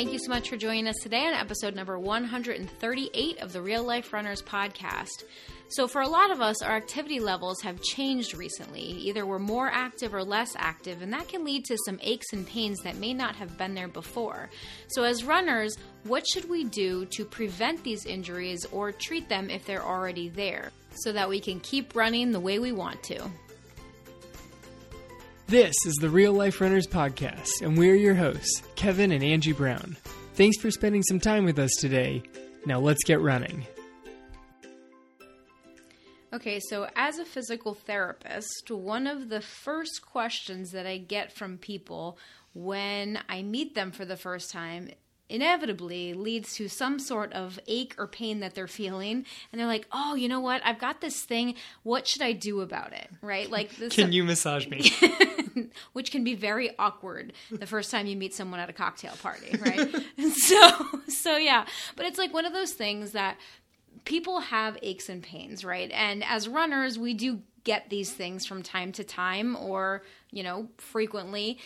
Thank you so much for joining us today on episode number 138 of the Real Life Runners podcast. So, for a lot of us, our activity levels have changed recently. Either we're more active or less active, and that can lead to some aches and pains that may not have been there before. So, as runners, what should we do to prevent these injuries or treat them if they're already there so that we can keep running the way we want to? This is the Real Life Runners Podcast, and we're your hosts, Kevin and Angie Brown. Thanks for spending some time with us today. Now let's get running. Okay, so as a physical therapist, one of the first questions that I get from people when I meet them for the first time inevitably leads to some sort of ache or pain that they're feeling. And they're like oh you know what? I've got this thing. What should i do about it? Right? Like this can you massage me? Which can be very awkward the first time you meet someone at a cocktail party right? So so yeah. But it's like one of those things that people have aches and pains, right? And as runners, we do get these things from time to time or, you know, frequently.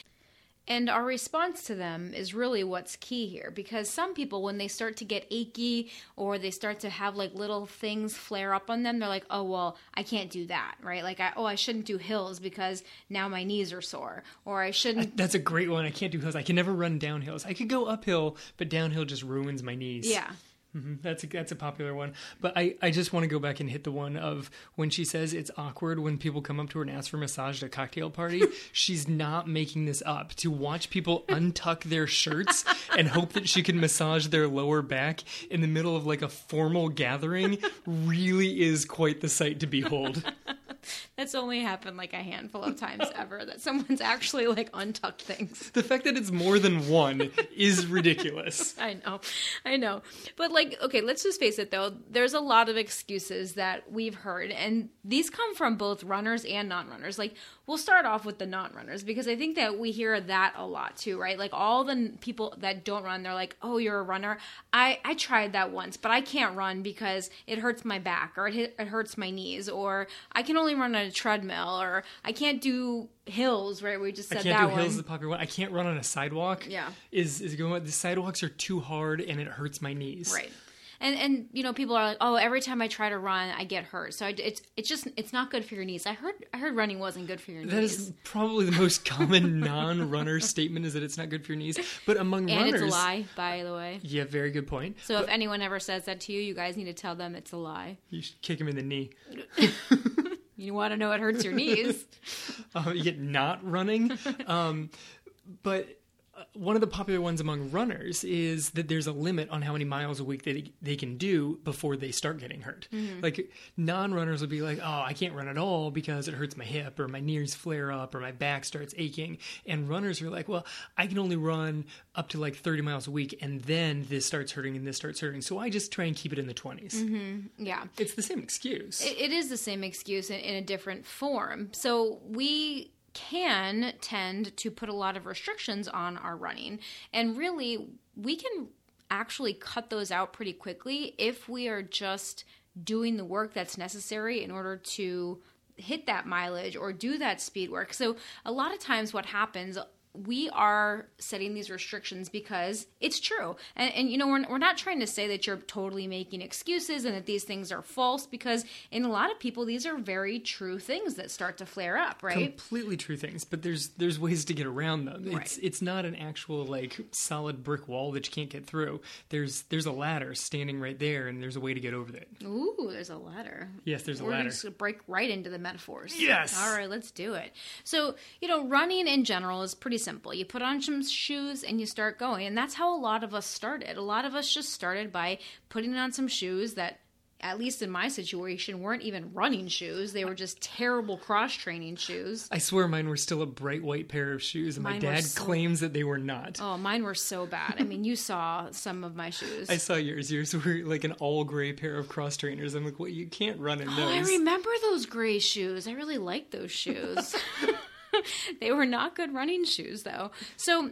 And our response to them is really what's key here because some people, when they start to get achy or they start to have like little things flare up on them, they're like, oh, well, I can't do that, right? Like, I, oh, I shouldn't do hills because now my knees are sore, or I shouldn't. That's a great one. I can't do hills. I can never run down hills. I could go uphill, but downhill just ruins my knees. Yeah. Mm-hmm. That's a, that's a popular one, but I, I just want to go back and hit the one of when she says it's awkward when people come up to her and ask for massage at a cocktail party. she's not making this up. To watch people untuck their shirts and hope that she can massage their lower back in the middle of like a formal gathering really is quite the sight to behold. That's only happened like a handful of times ever that someone's actually like untucked things. The fact that it's more than one is ridiculous. I know. I know. But like okay, let's just face it though. There's a lot of excuses that we've heard and these come from both runners and non-runners. Like we'll start off with the non-runners because I think that we hear that a lot too, right? Like all the people that don't run, they're like, "Oh, you're a runner. I I tried that once, but I can't run because it hurts my back or it, it hurts my knees or I can only run on a treadmill or I can't do hills, right? We just said I can't that do one. hills. The popular one. I can't run on a sidewalk. Yeah. is is going. The sidewalks are too hard and it hurts my knees. Right. And and you know people are like, oh, every time I try to run, I get hurt. So I, it's it's just it's not good for your knees. I heard I heard running wasn't good for your That knees. that is probably the most common non-runner statement is that it's not good for your knees. But among and runners, it's a lie, by the way. Yeah, very good point. So if anyone ever says that to you, you guys need to tell them it's a lie. You should kick him in the knee. You want to know what hurts your knees? uh, you get not running. Um, but one of the popular ones among runners is that there's a limit on how many miles a week they, they can do before they start getting hurt. Mm-hmm. Like non runners would be like, oh, I can't run at all because it hurts my hip or my knees flare up or my back starts aching. And runners are like, well, I can only run up to like 30 miles a week and then this starts hurting and this starts hurting. So I just try and keep it in the 20s. Mm-hmm. yeah. It's the same excuse. It, it is the same excuse in, in a different form. So we can tend to put a lot of restrictions on our running, and really, we can actually cut those out pretty quickly if we are just doing the work that's necessary in order to hit that mileage or do that speed work. So, a lot of times, what happens we are setting these restrictions because it's true. And, and you know, we're, we're not trying to say that you're totally making excuses and that these things are false because in a lot of people, these are very true things that start to flare up, right? completely true things but there's there's ways to get around them it's Right. it's not an actual like solid brick wall that you can't get through there's there's a ladder standing right there and there's a way to get over it Ooh, there's a ladder. yes there's a We're ladder just gonna break right into the metaphors. Yes. All right, let's do it. So, you know, running in general is pretty simple. You put on some shoes and you start going. And that's how a lot of us started. A lot of us just started by putting on some shoes that, at least in my situation, weren't even running shoes. They were just terrible cross training shoes. i swear mine were still a bright white pair of shoes and my Mine were dad so- claims that they were not Oh, mine were so bad. I mean, you saw some of my shoes. I saw yours. Yours were like an all gray pair of cross trainers. I'm like, well, you can't run in Oh, I remember those gray shoes. I really liked those shoes. they were not good running shoes, though. So,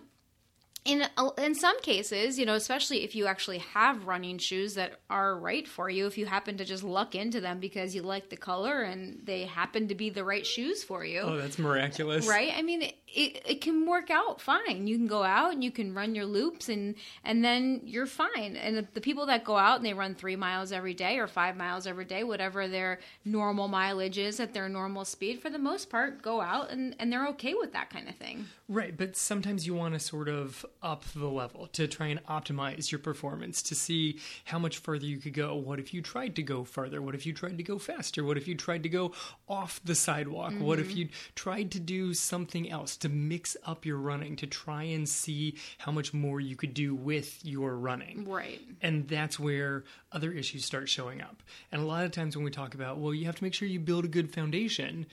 in in some cases, you know, especially if you actually have running shoes that are right for you, if you happen to just luck into them because you like the color and they happen to be the right shoes for you. Oh, that's miraculous. Right? I mean, it, it, it can work out fine. You can go out and you can run your loops and and then you're fine. And the, the people that go out and they run 3 miles every day or 5 miles every day, whatever their normal mileage is at their normal speed, for the most part, go out and and they're okay with that kind of thing. Right, but sometimes you want to sort of up the level to try and optimize your performance to see how much further you could go. What if you tried to go further? What if you tried to go faster? What if you tried to go off the sidewalk? Mm-hmm. What if you tried to do something else to mix up your running to try and see how much more you could do with your running? Right. And that's where other issues start showing up. And a lot of times when we talk about, well, you have to make sure you build a good foundation,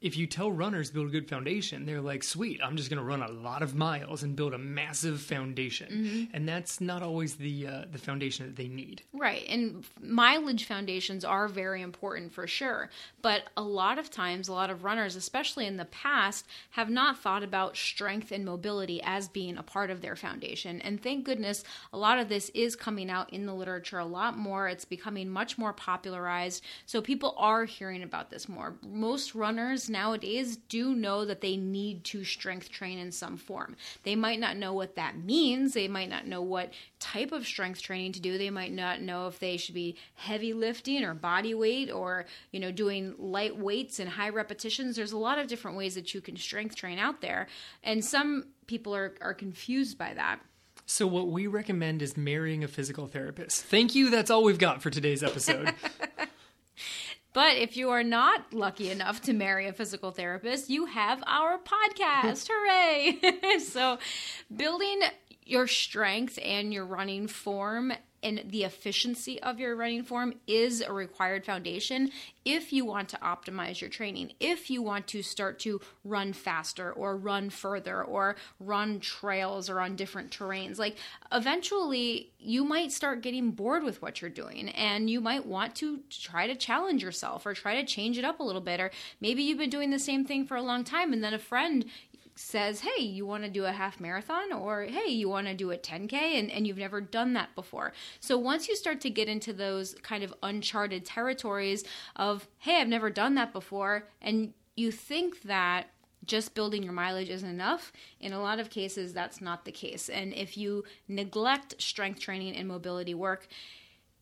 if you tell runners build a good foundation, they're like, sweet, I'm just going to run a lot of miles and build a massive foundation. Mm-hmm. And that's not always the uh, the foundation that they need. Right. And mileage foundations are very important for sure. But a lot of times, a lot of runners, especially in the past, have not thought about strength and mobility as being a part of their foundation. And thank goodness a lot of this is coming out in the literature a lot more. It's becoming much more popularized. So people are hearing about this more. Most runners nowadays do know that they need to strength train in some form. They might not know what that means, they might not know what type of strength training to do. They might not know if they should be heavy lifting or body weight or, you know, doing light weights and high repetitions. There's a lot of different ways that you can strength train out there. And some people are, are confused by that. So, what we recommend is marrying a physical therapist. Thank you. That's all we've got for today's episode. But if you are not lucky enough to marry a physical therapist, you have our podcast. Hooray! so, building your strength and your running form and the efficiency of your running form is a required foundation if you want to optimize your training, if you want to start to run faster or run further or run trails or on different terrains. Like eventually, you might start getting bored with what you're doing and you might want to try to challenge yourself or try to change it up a little bit. Or maybe you've been doing the same thing for a long time and then a friend says, hey, you want to do a half marathon or hey, you want to do a 10K and, and you've never done that before. So once you start to get into those kind of uncharted territories of, hey, I've never done that before, and you think that just building your mileage isn't enough. In a lot of cases, that's not the case. And if you neglect strength training and mobility work,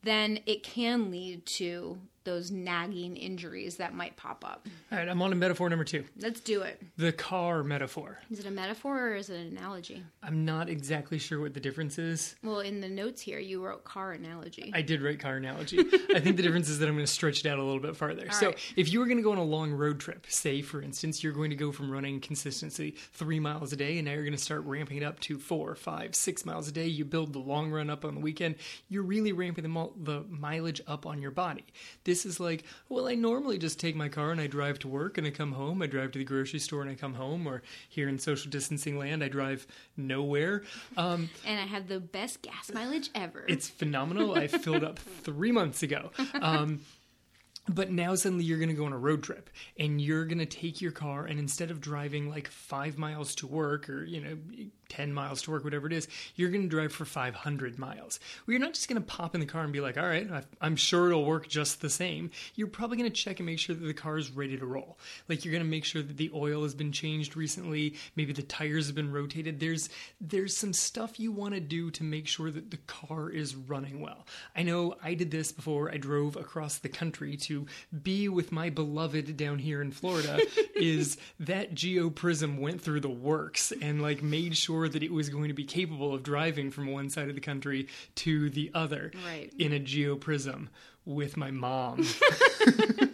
then it can lead to those nagging injuries that might pop up. All right, I'm on a metaphor number two. Let's do it. The car metaphor. Is it a metaphor or is it an analogy? I'm not exactly sure what the difference is. Well, in the notes here, you wrote car analogy. I did write car analogy. I think the difference is that I'm going to stretch it out a little bit farther. All so, right. if you were going to go on a long road trip, say, for instance, you're going to go from running consistently three miles a day, and now you're going to start ramping it up to four, five, six miles a day. You build the long run up on the weekend. You're really ramping the, the mileage up on your body. This is like, well, well, I normally just take my car and I drive to work and I come home. I drive to the grocery store and I come home. Or here in social distancing land, I drive nowhere. Um, and I have the best gas mileage ever. It's phenomenal. I filled up three months ago. Um, but now suddenly you're going to go on a road trip and you're going to take your car and instead of driving like five miles to work or, you know, 10 miles to work, whatever it is, you're going to drive for 500 miles. Well, you're not just going to pop in the car and be like, all right, I'm sure it'll work just the same. You're probably going to check and make sure that the car is ready to roll. Like you're going to make sure that the oil has been changed recently, maybe the tires have been rotated. There's there's some stuff you want to do to make sure that the car is running well. I know I did this before I drove across the country to be with my beloved down here in Florida is that Geo Prizm went through the works and like made sure sure that it was going to be capable of driving from one side of the country to the other right. in a Geo Prizm with my mom.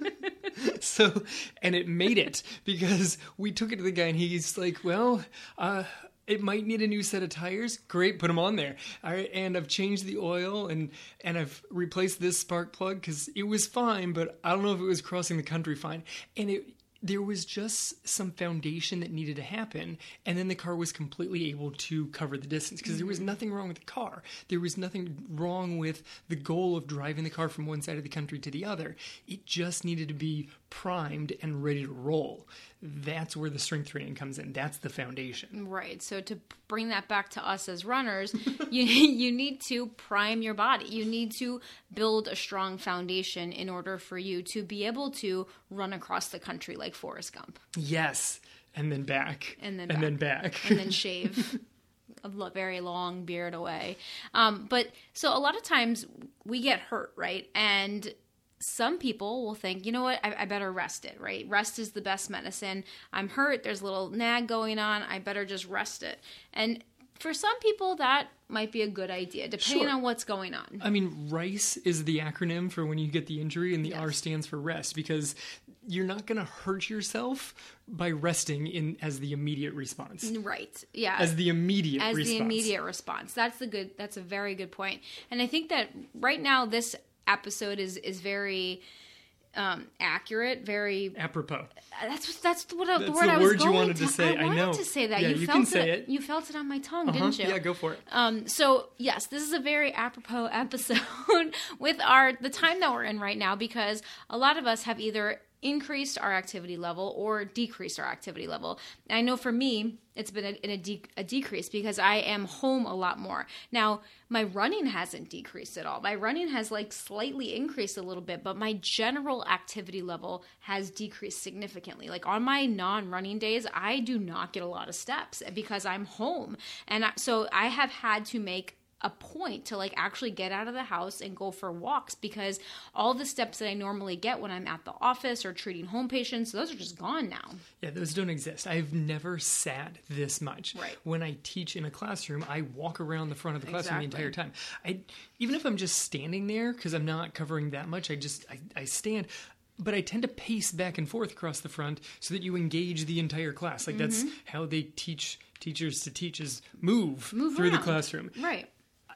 so, and it made it because we took it to the guy and he's like, well, uh, it might need a new set of tires. Great, put them on there. All right, and I've changed the oil and and I've replaced this spark plug because it was fine, but I don't know if it was crossing the country fine. And it there was just some foundation that needed to happen and then the car was completely able to cover the distance because there was mm-hmm. nothing wrong with the car there was nothing wrong with the goal of driving the car from one side of the country to the other it just needed to be primed and ready to roll that's where the strength training comes in. That's the foundation. Right. So to bring that back to us as runners, you you need to prime your body. You need to build a strong foundation in order for you to be able to run across the country like Forrest Gump. Yes. And then back. And then and back. then back. and then shave a very long beard away. Um, but so a lot of times we get hurt, right? And some people will think, you know what, I, I better rest it, right? Rest is the best medicine. I'm hurt. There's a little nag going on. I better just rest it. And for some people, that might be a good idea, depending Sure. on what's going on. I mean, RICE is the acronym for when you get the injury, and the R stands for rest because you're not going to hurt yourself by resting in as the immediate response. Right. Yeah. As the immediate as response. the immediate response. That's the good. That's a very good point. And I think that right now this episode is is very um, accurate. Very. Apropos. That's that's what I, the word the I was word you wanted to say. I wanted know. to say that. Yeah, you, you felt can say it. You felt it on my tongue, Uh-huh. didn't you? Yeah, go for it. Um, so yes, this is a very apropos episode with our the time that we're in right now because a lot of us have either increased our activity level or decreased our activity level. And I know for me, it's been a, in a, de- a decrease because I am home a lot more. Now, my running hasn't decreased at all. My running has like slightly increased a little bit, but my general activity level has decreased significantly. Like on my non-running days, I do not get a lot of steps because I'm home. And I, so I have had to make a point to like actually get out of the house and go for walks because all the steps that I normally get when I'm at the office or treating home patients, those are just gone now. Yeah, those don't exist. I've never sat this much. Right. When I teach in a classroom, I walk around the front of the classroom the entire time. I even if I'm just standing there because I'm not covering that much, I just I, I stand. But I tend to pace back and forth across the front so that you engage the entire class. Like that's mm-hmm. how they teach teachers to teach is move, Move through the classroom. Right.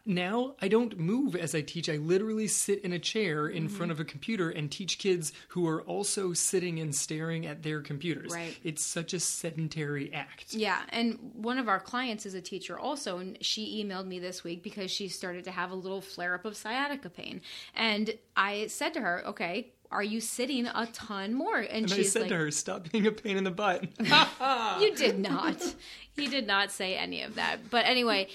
Now I don't move as I teach. I literally sit in a chair in Mm-hmm. front of a computer and teach kids who are also sitting and staring at their computers. Right. It's such a sedentary act. Yeah, and one of our clients is a teacher also, and she emailed me this week because she started to have a little flare up of sciatica pain. And I said to her, Okay, are you sitting a ton more? And, And I she's said like, to her, "Stop being a pain in the butt." You did not. He did not say any of that. But anyway,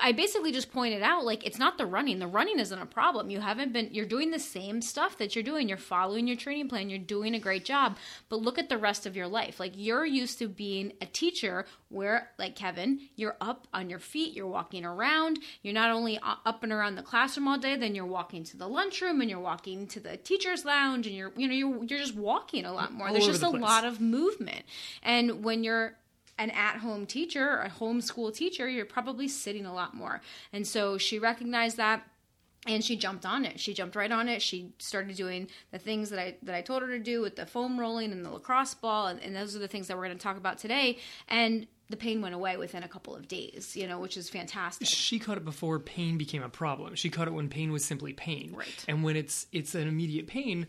I basically just pointed out like it's not the running. The running isn't a problem. You haven't been you're doing the same stuff that you're doing. You're following your training plan. You're doing a great job. But look at the rest of your life. Like you're used to being a teacher where like Kevin, you're up on your feet, you're walking around. You're not only up and around the classroom all day, then you're walking to the lunchroom and you're walking to the teacher's lounge and you're you know you're you're just walking a lot more. All There's just the a lot of movement. And when you're an at-home teacher or a homeschool teacher, you're probably sitting a lot more. And so she recognized that and she jumped on it. She jumped right on it. She started doing the things that I that I told her to do with the foam rolling and the lacrosse ball, and, and those are the things that we're going to talk about today. And the pain went away within a couple of days, you know, which is fantastic. she caught it before pain became a problem. She caught it when pain was simply pain. Right. And when it's it's an immediate pain,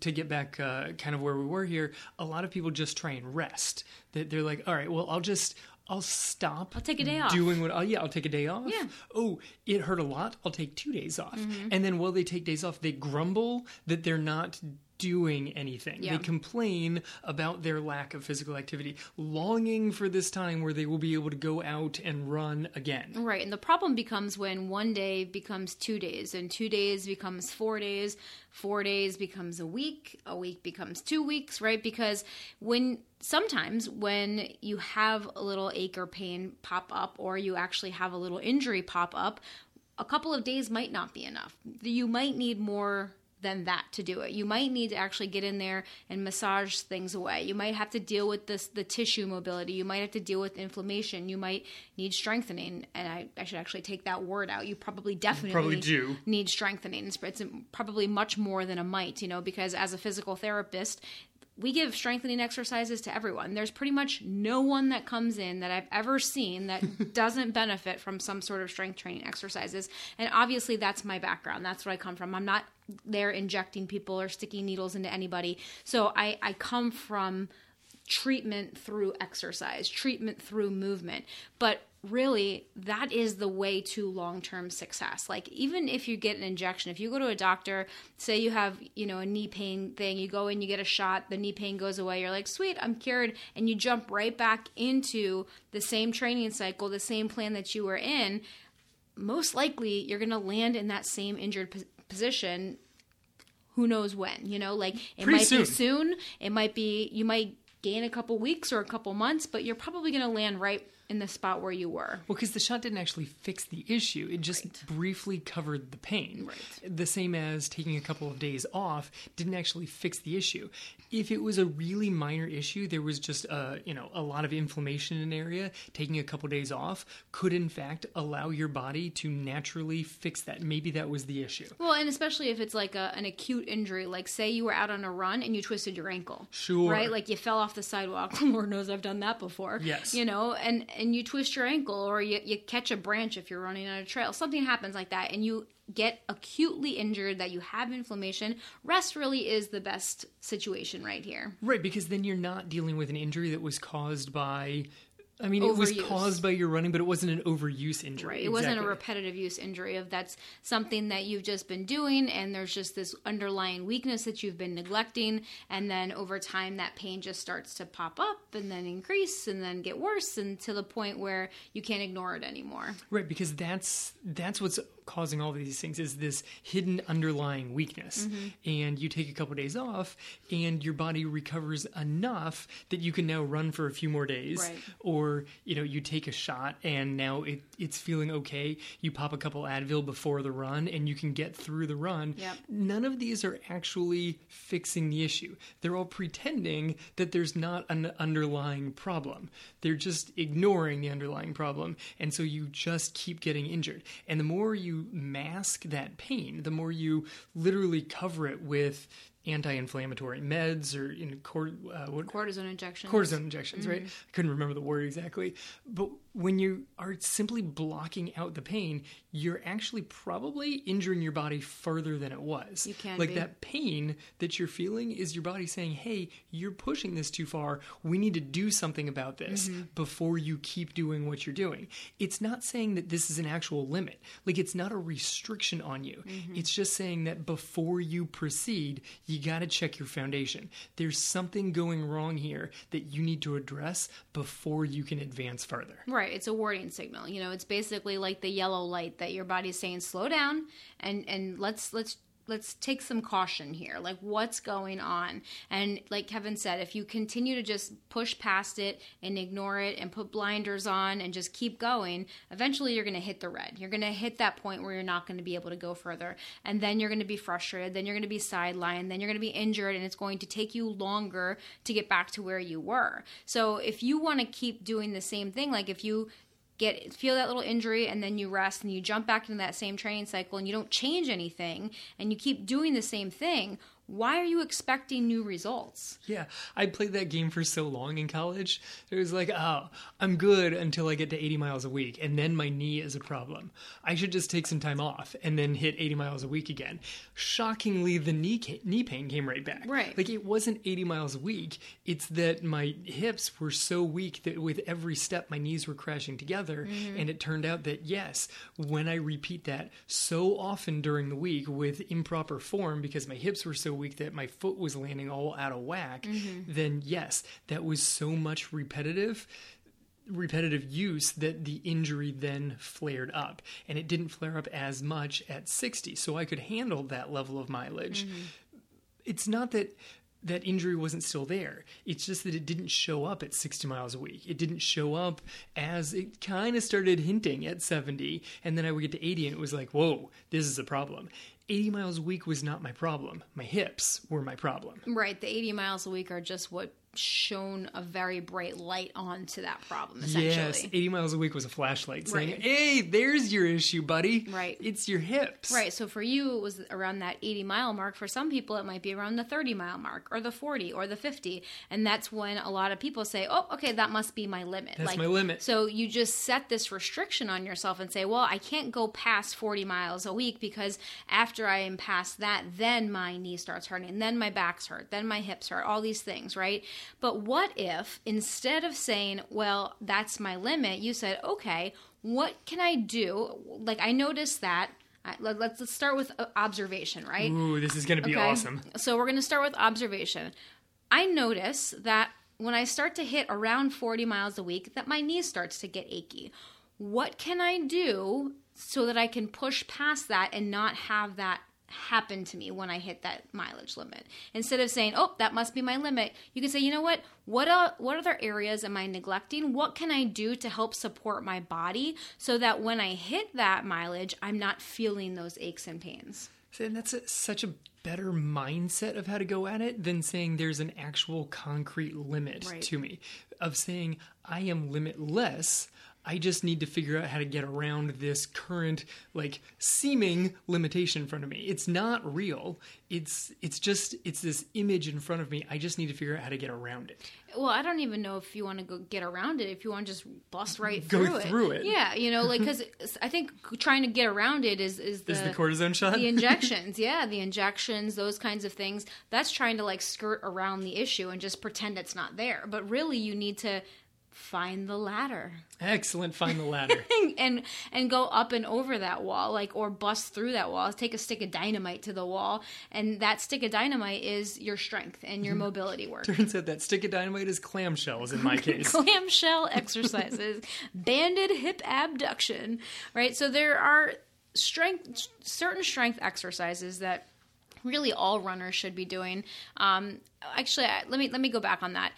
to get back uh, kind of where we were here, a lot of people just try and rest. That they're like, all right, well, I'll just I'll stop. I'll take a day off. Doing what? Oh yeah, I'll take a day off. Yeah. Mm-hmm. Oh, it hurt a lot. I'll take two days off. And then while they take days off, they grumble that they're not doing anything. Yeah. They complain about their lack of physical activity, longing for this time where they will be able to go out and run again. Right. And the problem becomes when one day becomes two days, and two days becomes four days, four days becomes a week, a week becomes two weeks, right? Because when sometimes when you have a little ache or pain pop up, or you actually have a little injury pop up, a couple of days might not be enough. You might need more than that to do it. You might need to actually get in there and massage things away. You might have to deal with this the tissue mobility. You might have to deal with inflammation. You might need strengthening. And I, I should actually take that word out. You probably definitely Probably do. need strengthening. It's, it's probably much more than a might, you know, because as a physical therapist, we give strengthening exercises to everyone. There's pretty much no one that comes in that I've ever seen that doesn't benefit from some sort of strength training exercises. And obviously, that's my background. That's where I come from. I'm not there injecting people or sticking needles into anybody. So I, I come from treatment through exercise, treatment through movement. But really, that is the way to long term success. Like, even if you get an injection, if you go to a doctor, say you have, you know, a knee pain thing, you go in, you get a shot, the knee pain goes away, you're like, sweet, I'm cured. And you jump right back into the same training cycle, the same plan that you were in. Most likely, you're going to land in that same injured position who knows when you know like it Pretty might soon. be soon it might be you might gain a couple weeks or a couple months but you're probably going to land right in the spot where you were Well, because the shot didn't actually fix the issue, it just briefly covered the pain. Right. The same as taking a couple of days off didn't actually fix the issue. If it was a really minor issue, there was just a you know a lot of inflammation in an area. Taking a couple of days off could in fact allow your body to naturally fix that. Maybe that was the issue. well and especially if it's like a, an acute injury like say you were out on a run and you twisted your ankle Sure. right like you fell off the sidewalk lord knows i've done that before Yes. you know and and you twist your ankle or you, you catch a branch if you're running on a trail something happens like that and you get acutely injured that you have inflammation rest really is the best situation right here Right, because then you're not dealing with an injury that was caused by. I mean, it was caused by your running, but it wasn't an overuse injury. Right. It wasn't a repetitive use injury of that's something that you've just been doing and there's just this underlying weakness that you've been neglecting and then over time that pain just starts to pop up and then increase and then get worse and to the point where you can't ignore it anymore. Right, because that's that's what's causing all of these things is this hidden underlying weakness. Mm-hmm. And you take a couple days off and your body recovers enough that you can now run for a few more days. Right. Or, you know, you take a shot and now it, it's feeling okay. You pop a couple Advil before the run and you can get through the run. Yep. None of these are actually fixing the issue. They're all pretending that there's not an underlying problem. They're just ignoring the underlying problem. And so you just keep getting injured. And the more you mask that pain, the more you literally cover it with anti-inflammatory meds or you know, cor- uh, what, Cortisone injections. cortisone injections, right? I couldn't remember the word exactly. But when you are simply blocking out the pain, you're actually probably injuring your body further than it was. You can like be. that pain that you're feeling is your body saying, "Hey, you're pushing this too far. We need to do something about this Mm-hmm. before you keep doing what you're doing." It's not saying that this is an actual limit. Like it's not a restriction on you. Mm-hmm. It's just saying that before you proceed, you got to check your foundation. There's something going wrong here that you need to address before you can advance further. Right, it's a warning signal. You know, it's basically like the yellow light that your body's saying slow down and and let's let's let's take some caution here. Like what's going on? And like Kevin said, if you continue to just push past it and ignore it and put blinders on and just keep going, eventually you're going to hit the red. You're going to hit that point where you're not going to be able to go further. And then you're going to be frustrated, then you're going to be sidelined, then you're going to be injured and it's going to take you longer to get back to where you were. So if you want to keep doing the same thing, like if you get feel that little injury and then you rest and you jump back into that same training cycle and you don't change anything and you keep doing the same thing why are you expecting new results Yeah, I played that game for so long in college. It was like, oh, I'm good until I get to 80 miles a week, and then my knee is a problem. I should just take some time off and then hit 80 miles a week again. Shockingly, the knee ca- knee pain came right back. Right. Like it wasn't 80 miles a week. It's that my hips were so weak that with every step, my knees were crashing together, mm-hmm. and it turned out that yes, when I repeat that so often during the week with improper form because my hips were so weak that my foot was landing all out of whack, mm-hmm. then yes, that was so much repetitive repetitive use that the injury then flared up and it didn't flare up as much at 60 so i could handle that level of mileage mm-hmm. it's not that that injury wasn't still there. It's just that it didn't show up at 60 miles a week. It didn't show up as it kind of started hinting at 70. And then I would get to 80 and it was like, whoa, this is a problem. 80 miles a week was not my problem. My hips were my problem. right the 80 miles a week are just what shone a very bright light onto that problem essentially Yes, 80 miles a week was a flashlight saying, Right. hey, there's your issue, buddy. Right. It's your hips. Right. So for you, it was around that 80 mile mark. For some people, it might be around the 30 mile mark or the 40 or the 50. And that's when a lot of people say, oh, okay, that must be my limit. That's my limit. So you just set this restriction on yourself and say, well, I can't go past 40 miles a week because after I am past that, then my knee starts hurting, then my back's hurt, then my hips hurt, all these things, right? But what if instead of saying, well, that's my limit, you said, okay, what can I do? Like, I noticed that. Let- Let's, let's start with uh, observation, right? Ooh, this is going to be Okay? awesome. So we're going to start with observation. I notice that when I start to hit around 40 miles a week, that my knee starts to get achy. What can I do so that I can push past that and not have that happen to me when I hit that mileage limit? Instead of saying, "Oh, that must be my limit," you can say, "You know what? What uh, what other areas am I neglecting? What can I do to help support my body so that when I hit that mileage, I'm not feeling those aches and pains?" And that's a, such a better mindset of how to go at it than saying there's an actual concrete limit Right. to me. Of saying I am limitless. I just need to figure out how to get around this current like seeming limitation in front of me. It's not real. It's it's just it's this image in front of me. I just need to figure out how to get around it. Well, I don't even know if you want to go get around it. If you want to just bust right Go through, through it. yeah, you know, like because I think trying to get around it is is the, Is the cortisone shot? the injections, yeah, the injections, those kinds of things. That's trying to like skirt around the issue and just pretend it's not there. But really, you need to find the ladder Excellent. Find the ladder. and and go up and over that wall like or bust through that wall take a stick of dynamite to the wall and that stick of dynamite is your strength and your mobility work Turns out that stick of dynamite is clamshells in my case. clamshell exercises, banded hip abduction, right? So there are strength, certain strength exercises that really all runners should be doing. Um, actually, let me let me go back on that.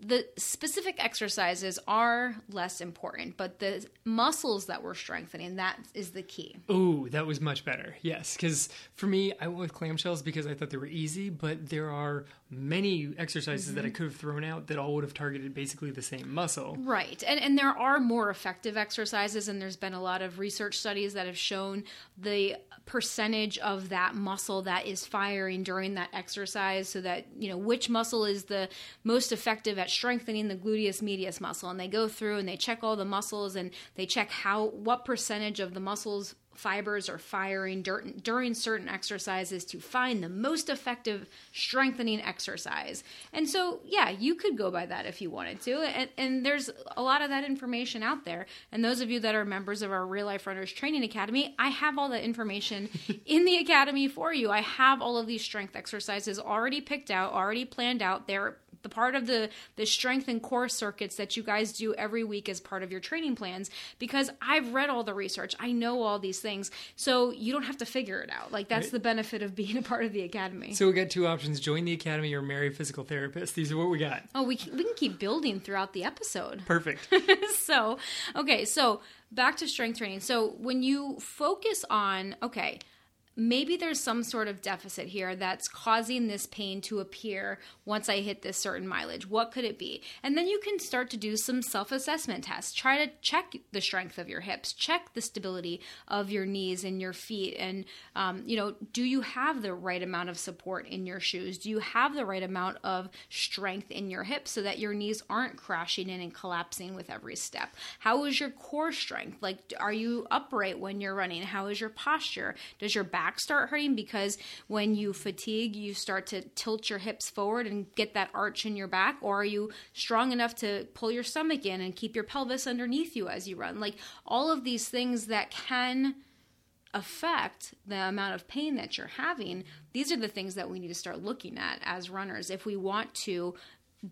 The specific exercises are less important, but the muscles that we're strengthening that is the key. Ooh, that was much better. Yes, because for me, I went with clamshells because I thought they were easy, but there are many exercises that I mm-hmm. could have thrown out that all would have targeted basically the same muscle. Right. And and there are more effective exercises and there's been a lot of research studies that have shown the percentage of that muscle that is firing during that exercise so that, you know, which muscle is the most effective at strengthening the gluteus medius muscle. And they go through and they check all the muscles and they check how what percentage of the muscles fibers are firing dur- during certain exercises to find the most effective strengthening exercise. And so, yeah, you could go by that if you wanted to. And, and there's a lot of that information out there. And those of you that are members of our Real Life Runners Training Academy, I have all that information in the academy for you. I have all of these strength exercises already picked out, already planned out. They're the part of the the strength and core circuits that you guys do every week as part of your training plans because I've read all the research. I know all these things. So you don't have to figure it out. Like that's Right. the benefit of being a part of the academy. So we got two options: join the academy or marry a physical therapist. These are what we got. oh, we can, we can keep building throughout the episode. Perfect. so, okay, so back to strength training. So, when you focus on, okay, maybe there's some sort of deficit here that's causing this pain to appear once I hit this certain mileage. What could it be? And then you can start to do some self assessment tests. Try to check the strength of your hips, check the stability of your knees and your feet. And, um, you know, do you have the right amount of support in your shoes? Do you have the right amount of strength in your hips so that your knees aren't crashing in and collapsing with every step? How is your core strength? Like, are you upright when you're running? How is your posture? Does your back start hurting because when you fatigue, you start to tilt your hips forward and get that arch in your back? Or are you strong enough to pull your stomach in and keep your pelvis underneath you as you run? Like, all of these things that can affect the amount of pain that you're having, these are the things that we need to start looking at as runners if we want to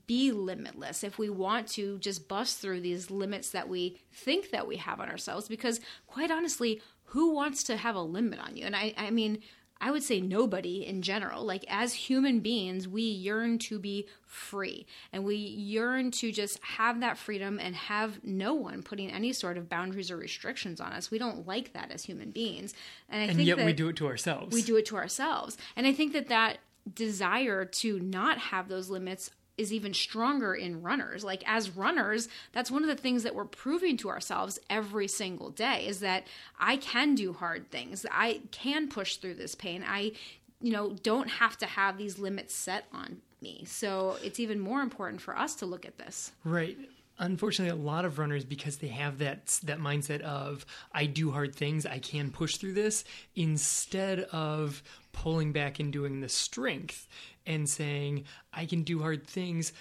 be limitless, if we want to just bust through these limits that we think that we have on ourselves. Because quite honestly, who wants to have a limit on you? And I, I mean, I would say nobody in general. Like, as human beings, we yearn to be free and we yearn to just have that freedom and have no one putting any sort of boundaries or restrictions on us. We don't like that as human beings. And I and think yet we do it to ourselves. we do it to ourselves. And I think that that desire to not have those limits is even stronger in runners. Like as runners, that's one of the things that we're proving to ourselves every single day is that I can do hard things. I can push through this pain. I you know, don't have to have these limits set on me. So it's even more important for us to look at this. Right. Unfortunately, a lot of runners, because they have that that mindset of "I do hard things, I can push through this," instead of pulling back and doing the strength and saying, "I can do hard things."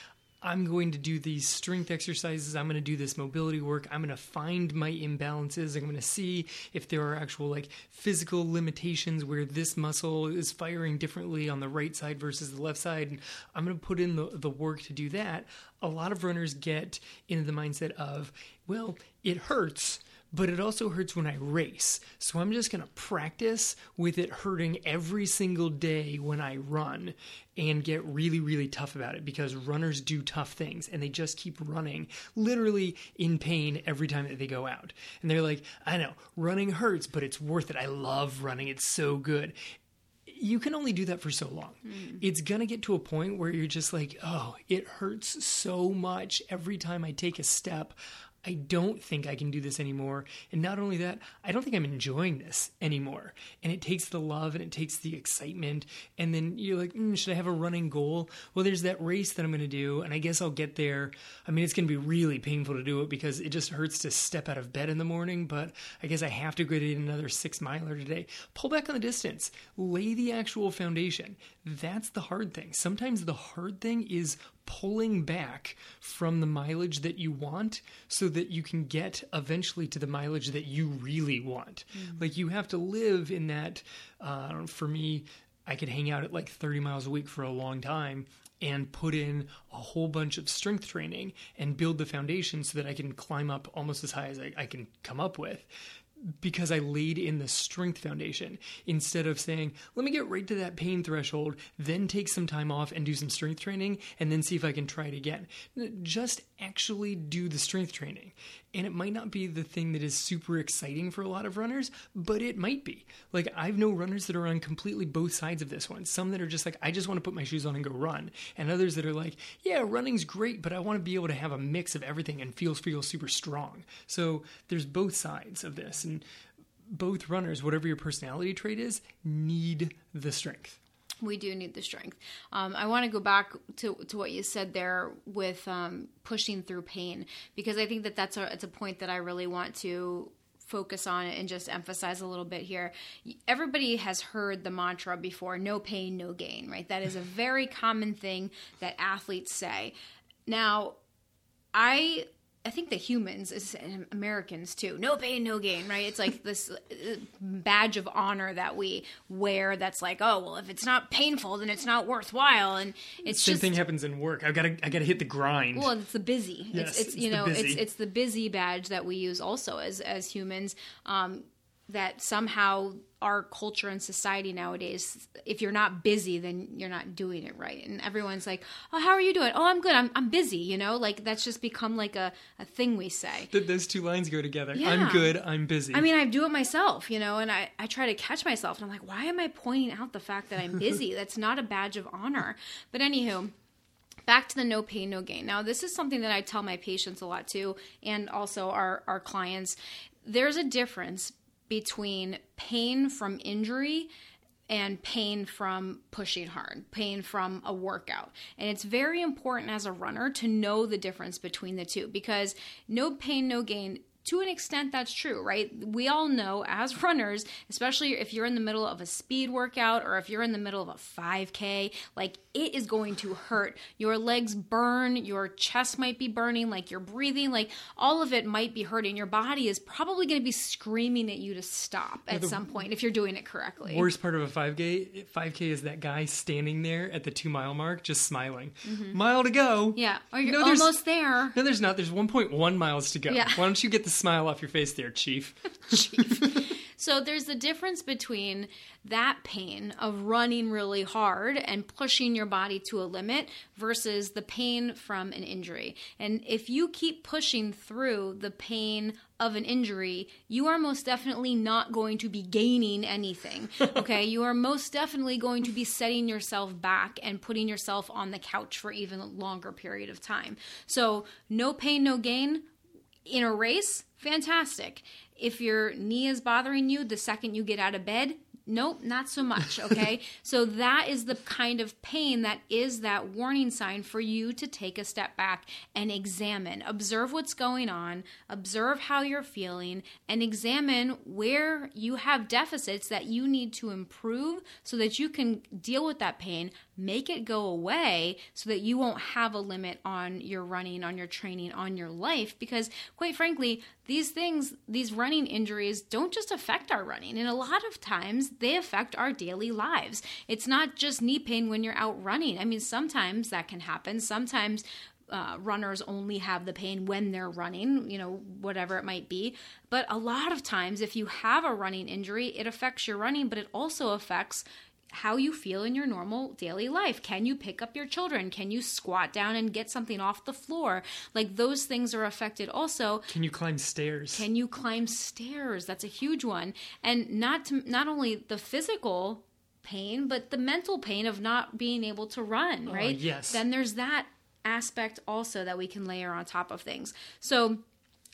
I'm going to do these strength exercises. I'm going to do this mobility work. I'm going to find my imbalances. I'm going to see if there are actual like physical limitations where this muscle is firing differently on the right side versus the left side. And I'm going to put in the, the work to do that. A lot of runners get into the mindset of, well, it hurts but it also hurts when I race. So I'm just going to practice with it hurting every single day when I run and get really, really tough about it because runners do tough things and they just keep running, literally in pain every time that they go out. And they're like, I know, running hurts, but it's worth it. I love running, it's so good you can only do that for so long. Mm. It's going to get to a point where you're just like, oh, it hurts so much every time I take a step. I don't think I can do this anymore. And not only that, I don't think I'm enjoying this anymore. And it takes the love and it takes the excitement. And then you're like, mm, should I have a running goal? Well, there's that race that I'm going to do. And I guess I'll get there. I mean, it's going to be really painful to do it because it just hurts to step out of bed in the morning. But I guess I have to go to another six miler today. Pull back on the distance, lay the actual foundation. That's the hard thing. Sometimes the hard thing is pulling back from the mileage that you want so that you can get eventually to the mileage that you really want. Mm-hmm. Like you have to live in that. Uh, for me, I could hang out at like 30 miles a week for a long time and put in a whole bunch of strength training and build the foundation so that I can climb up almost as high as I, I can come up with because I laid in the strength foundation instead of saying, let me get right to that pain threshold, then take some time off and do some strength training, and then see if I can try it again. Just actually do the strength training. And it might not be the thing that is super exciting for a lot of runners, but it might be. Like, I've known runners that are on completely both sides of this one. Some that are just like, I just want to put my shoes on and go run. And others that are like, yeah, running's great, but I want to be able to have a mix of everything and feel, feel super strong. So there's both sides of this. And both runners, whatever your personality trait is, need the strength we do need the strength. Um, I want to go back to, to what you said there with um, pushing through pain because I think that that's a it's a point that I really want to focus on and just emphasize a little bit here. Everybody has heard the mantra before: "No pain, no gain." Right? That is a very common thing that athletes say. Now, I I think the humans, is Americans too, no pain, no gain, right? It's like this uh, badge of honor that we wear. That's like, oh well, if it's not painful, then it's not worthwhile. And it's same just, thing happens in work. I've gotta, I gotta hit the grind. Well, it's the busy. Yes, it's, it's, it's you know, it's it's the busy badge that we use also as as humans. Um, that somehow our culture and society nowadays if you're not busy then you're not doing it right. And everyone's like oh how are you doing? Oh i'm good. I'm, I'm busy you know? Like that's just become like a, a thing we say. Th- those two lines go together. Yeah. i'm good. I'm busy. I mean i do it myself you know? And I, I try to catch myself and i'm like why am i pointing out the fact that i'm busy? That's not a badge of honor. But anywho back to the no pain no gain. Now this is something that i tell my patients a lot too and also our, our clients. There's a difference between pain from injury and pain from pushing hard, pain from a workout. And it's very important as a runner to know the difference between the two because no pain, no gain to an extent that's true right? We all know as runners especially if you're in the middle of a speed workout or if you're in the middle of a 5k like it is going to hurt. Your legs burn your chest might be burning like you're breathing like all of it might be hurting. Your body is probably going to be screaming at you to stop at yeah, some point if you're doing it correctly. Worst part of a 5k 5k is that guy standing there at the two mile mark just smiling. Mm-hmm. mile to go. Yeah. Or you're no, almost there. No there's not. There's 1.1 miles to go. Yeah. why don't you get the smile off your face there, Chief. Chief. so there's the difference between that pain of running really hard and pushing your body to a limit versus the pain from an injury. And if you keep pushing through the pain of an injury, you are most definitely not going to be gaining anything. Okay? you are most definitely going to be setting yourself back and putting yourself on the couch for even a longer period of time. So, no pain, no gain in a race, fantastic. If your knee is bothering you the second you get out of bed, Nope, not so much. Okay. so that is the kind of pain that is that warning sign for you to take a step back and examine, observe what's going on, observe how you're feeling, and examine where you have deficits that you need to improve so that you can deal with that pain, make it go away so that you won't have a limit on your running, on your training, on your life. Because, quite frankly, these things, these running injuries, don't just affect our running. And a lot of times they affect our daily lives. It's not just knee pain when you're out running. I mean, sometimes that can happen. Sometimes uh, runners only have the pain when they're running, you know, whatever it might be. But a lot of times, if you have a running injury, it affects your running, but it also affects how you feel in your normal daily life. Can you pick up your children? Can you squat down and get something off the floor? Like those things are affected also. Can you climb stairs? Can you climb stairs? That's a huge one. And not to, not only the physical pain, but the mental pain of not being able to run, oh, right? Oh, yes. Then there's that aspect also that we can layer on top of things. So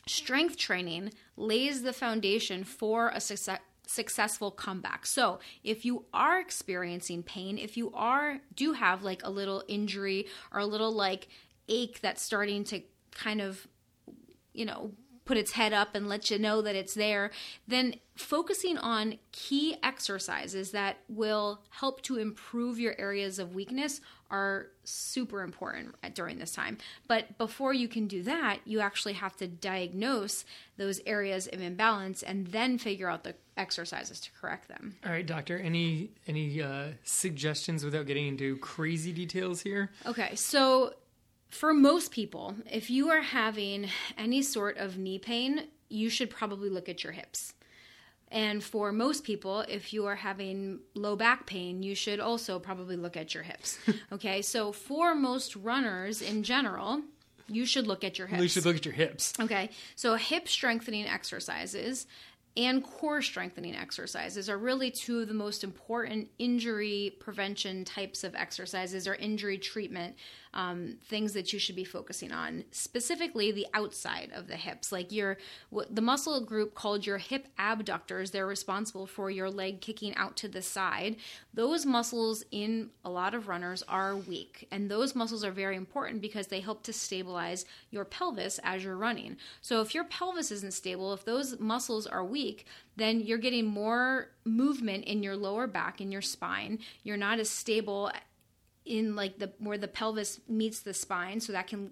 strength training lays the foundation for a success successful comeback. So, if you are experiencing pain, if you are do have like a little injury or a little like ache that's starting to kind of you know, put its head up and let you know that it's there, then focusing on key exercises that will help to improve your areas of weakness are super important during this time. But before you can do that, you actually have to diagnose those areas of imbalance and then figure out the exercises to correct them. All right, doctor. Any any uh, suggestions without getting into crazy details here? Okay, so for most people, if you are having any sort of knee pain, you should probably look at your hips. And for most people, if you are having low back pain, you should also probably look at your hips. okay, so for most runners in general, you should look at your hips. You should look at your hips. Okay, so hip strengthening exercises and core strengthening exercises are really two of the most important injury prevention types of exercises or injury treatment um, things that you should be focusing on specifically the outside of the hips. Like your the muscle group called your hip abductors they're responsible for your leg kicking out to the side. Those muscles in a lot of runners are weak and those muscles are very important because they help to stabilize your pelvis as you're running. So if your pelvis isn't stable if those muscles are weak then you're getting more movement in your lower back in your spine. You're not as stable in like the where the pelvis meets the spine so that can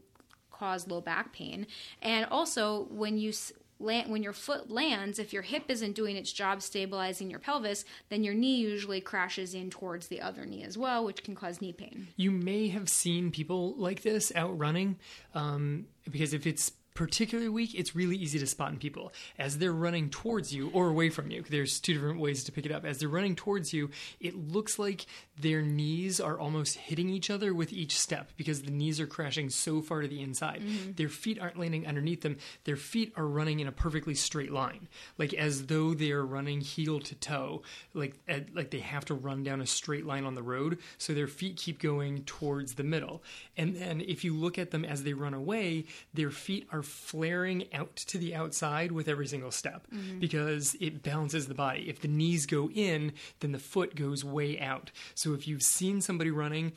cause low back pain. And also when you land, when your foot lands if your hip isn't doing its job stabilizing your pelvis then your knee usually crashes in towards the other knee as well which can cause knee pain. You may have seen people like this out running um, because if it's particularly weak, it's really easy to spot in people. As they're running towards you or away from you, there's two different ways to pick it up. As they're running towards you, it looks like their knees are almost hitting each other with each step because the knees are crashing so far to the inside. Mm-hmm. Their feet aren't landing underneath them. Their feet are running in a perfectly straight line, like as though they are running heel to toe, like like they have to run down a straight line on the road. So their feet keep going towards the middle. And then if you look at them as they run away, their feet are flaring out to the outside with every single step mm-hmm. because it balances the body. If the knees go in, then the foot goes way out. So if you've seen somebody running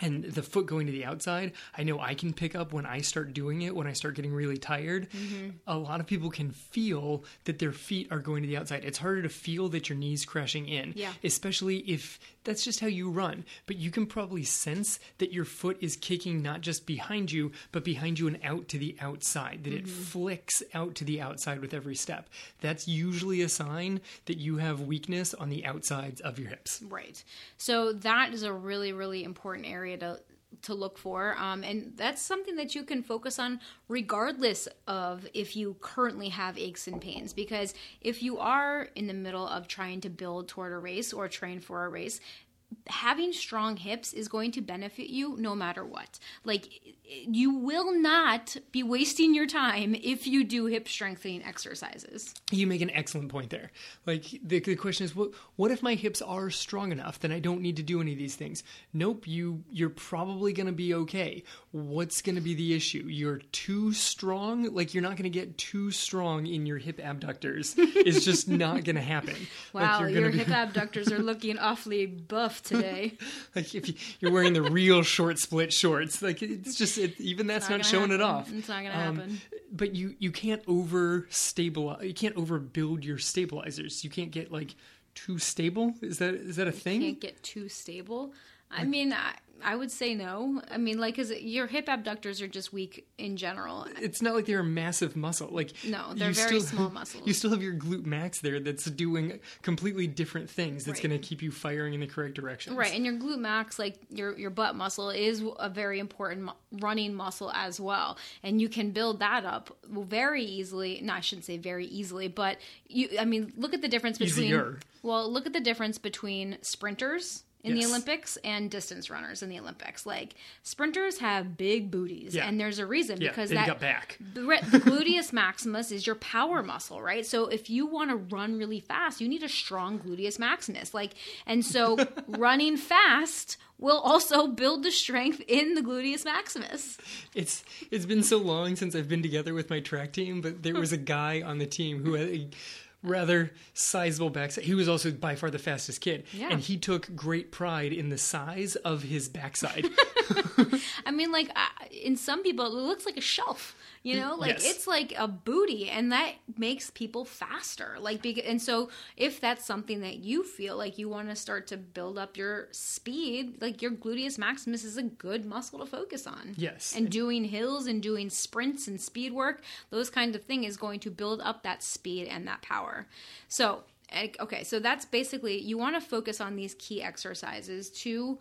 and the foot going to the outside i know i can pick up when i start doing it when i start getting really tired mm-hmm. a lot of people can feel that their feet are going to the outside it's harder to feel that your knees crashing in yeah. especially if that's just how you run but you can probably sense that your foot is kicking not just behind you but behind you and out to the outside that mm-hmm. it flicks out to the outside with every step that's usually a sign that you have weakness on the outsides of your hips right so that is a really really important area area to to look for um, and that's something that you can focus on regardless of if you currently have aches and pains because if you are in the middle of trying to build toward a race or train for a race having strong hips is going to benefit you no matter what. Like you will not be wasting your time if you do hip strengthening exercises. You make an excellent point there. Like the, the question is, what what if my hips are strong enough that I don't need to do any of these things? Nope, you you're probably going to be okay. What's going to be the issue? You're too strong. Like you're not going to get too strong in your hip abductors. it's just not going to happen. Wow, like your be, hip abductors are looking awfully buff today. like if you, you're wearing the real short split shorts, like it's just it, even that's not, not showing happen. it off. It's not gonna um, happen. But you you can't over stabilize. You can't overbuild your stabilizers. You can't get like too stable. Is that is that a thing? Can't get too stable. I mean, I, I would say no. I mean, like, cause your hip abductors are just weak in general. It's not like they're a massive muscle. Like, no, they're very still, small muscles. You still have your glute max there that's doing completely different things. That's right. going to keep you firing in the correct direction. Right, and your glute max, like your your butt muscle, is a very important mu- running muscle as well, and you can build that up very easily. No, I shouldn't say very easily, but you. I mean, look at the difference between. Easier. Well, look at the difference between sprinters in yes. the Olympics and distance runners in the Olympics. Like sprinters have big booties, yeah. and there's a reason yeah, because that got back. The, the gluteus maximus is your power muscle, right? So if you want to run really fast, you need a strong gluteus maximus. Like, and so running fast will also build the strength in the gluteus maximus. It's it's been so long since I've been together with my track team, but there was a guy on the team who had. A, rather sizable backside. He was also by far the fastest kid, yeah. and he took great pride in the size of his backside. I mean, like uh, in some people, it looks like a shelf. You know, like yes. it's like a booty, and that makes people faster. Like, and so if that's something that you feel like you want to start to build up your speed, like your gluteus maximus is a good muscle to focus on. Yes, and doing hills and doing sprints and speed work, those kind of thing is going to build up that speed and that power. So eh, okay so that's basically you want to focus on these key exercises to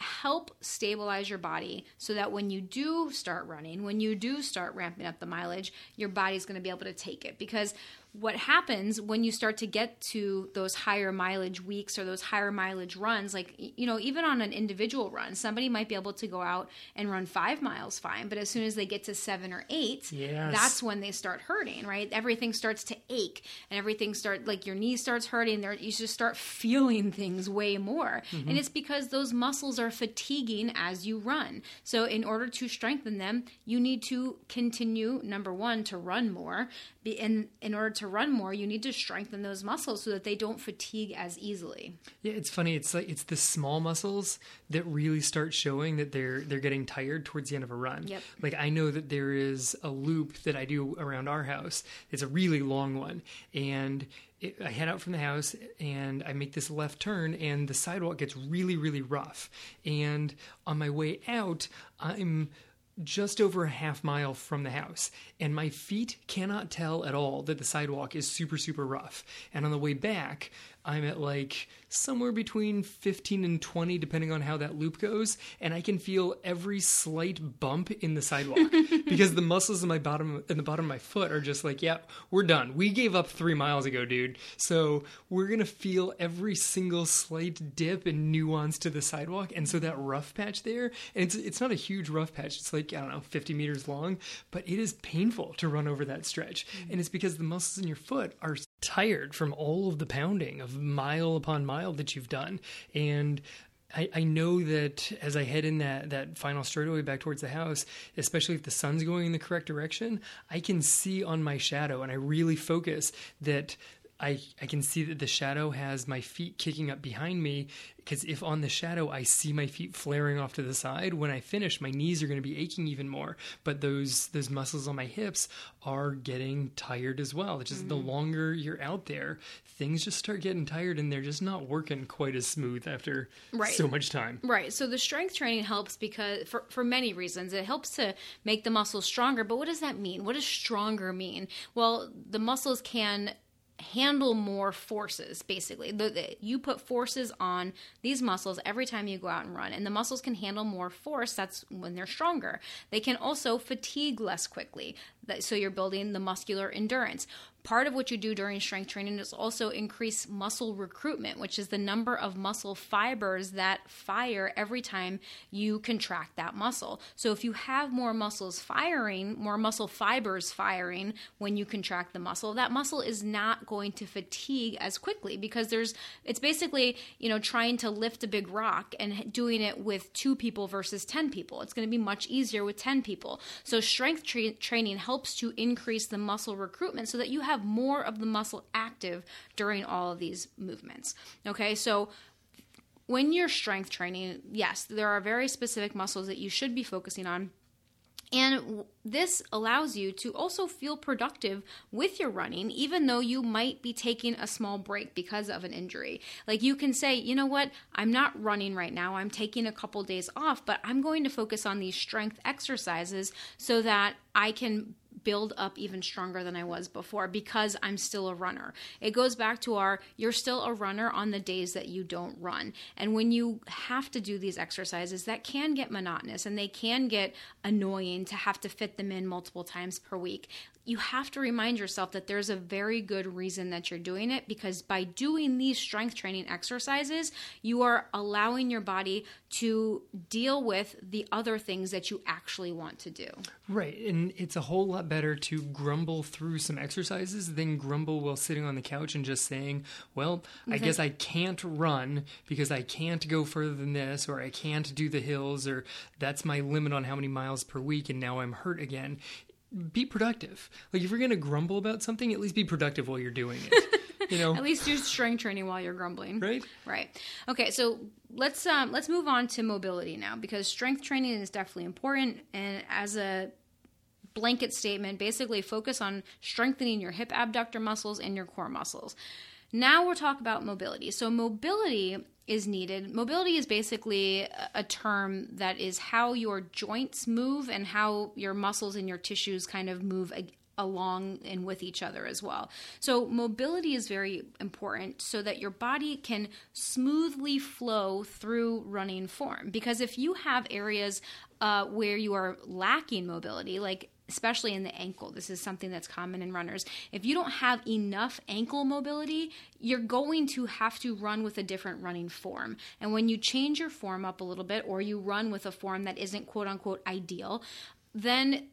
help stabilize your body so that when you do start running, when you do start ramping up the mileage, your body's going to be able to take it. Because what happens when you start to get to those higher mileage weeks or those higher mileage runs like you know even on an individual run somebody might be able to go out and run five miles fine but as soon as they get to seven or eight yes. that's when they start hurting right everything starts to ache and everything start like your knee starts hurting there you just start feeling things way more mm-hmm. and it's because those muscles are fatiguing as you run so in order to strengthen them you need to continue number one to run more in in order to run more, you need to strengthen those muscles so that they don't fatigue as easily. Yeah, it's funny. It's like it's the small muscles that really start showing that they're they're getting tired towards the end of a run. Yep. Like I know that there is a loop that I do around our house. It's a really long one, and it, I head out from the house and I make this left turn, and the sidewalk gets really really rough. And on my way out, I'm just over a half mile from the house, and my feet cannot tell at all that the sidewalk is super, super rough. And on the way back, I'm at like somewhere between 15 and 20, depending on how that loop goes, and I can feel every slight bump in the sidewalk because the muscles in my bottom in the bottom of my foot are just like, yeah, we're done. We gave up three miles ago, dude. So we're gonna feel every single slight dip and nuance to the sidewalk, and so that rough patch there, and it's it's not a huge rough patch. It's like I don't know, 50 meters long, but it is painful to run over that stretch, mm-hmm. and it's because the muscles in your foot are tired from all of the pounding of mile upon mile that you've done. And I, I, know that as I head in that, that final straightaway back towards the house, especially if the sun's going in the correct direction, I can see on my shadow and I really focus that I, I can see that the shadow has my feet kicking up behind me because if on the shadow I see my feet flaring off to the side, when I finish, my knees are going to be aching even more. But those those muscles on my hips are getting tired as well. It's just mm-hmm. the longer you're out there, things just start getting tired and they're just not working quite as smooth after right. so much time. Right. So the strength training helps because for for many reasons. It helps to make the muscles stronger. But what does that mean? What does stronger mean? Well, the muscles can handle more forces basically. The, the, you put forces on these muscles every time you go out and run and the muscles can handle more force that's when they're stronger. They can also fatigue less quickly. So you're building the muscular endurance part of what you do during strength training is also increase muscle recruitment, which is the number of muscle fibers that fire every time you contract that muscle. So if you have more muscles firing, more muscle fibers firing when you contract the muscle, that muscle is not going to fatigue as quickly because there's it's basically, you know, trying to lift a big rock and doing it with 2 people versus 10 people. It's going to be much easier with 10 people. So strength tra- training helps to increase the muscle recruitment so that you have more of the muscle active during all of these movements. Okay? So when you're strength training, yes, there are very specific muscles that you should be focusing on and this allows you to also feel productive with your running, even though you might be taking a small break because of an injury. Like you can say, you know what, I'm not running right now, I'm taking a couple days off, but I'm going to focus on these strength exercises so that I can build up even stronger than I was before because I'm still a runner. It goes back to our you're still a runner on the days that you don't run. And when you have to do these exercises, that can get monotonous and they can get annoying to have to fit them in multiple times per week you have to remind yourself that there's a very good reason that you're doing it because by doing these strength training exercises, you are allowing your body to deal with the other things that you actually want to do. Right. And it's a whole lot better to grumble through some exercises than grumble while sitting on the couch and just saying, well, I guess I can't run because I can't go further than this, or I can't do the hills, or that's my limit on how many miles per week, and now I'm hurt again be productive. Like if you're going to grumble about something, at least be productive while you're doing it. You know, at least do strength training while you're grumbling. Right. Right. Okay. So let's um let's move on to mobility now because strength training is definitely important and as a blanket statement basically focus on strengthening your hip abductor muscles and your core muscles now we'll talk about mobility so mobility is needed. Mobility is basically a term that is how your joints move and how your muscles and your tissues kind of move along and with each other as well. So, mobility is very important so that your body can smoothly flow through running form. Because if you have areas uh, where you are lacking mobility, like especially in the ankle. This is something that's common in runners. If you don't have enough ankle mobility, you're going to have to run with a different running form. And when you change your form up a little bit or you run with a form that isn't quote unquote ideal, then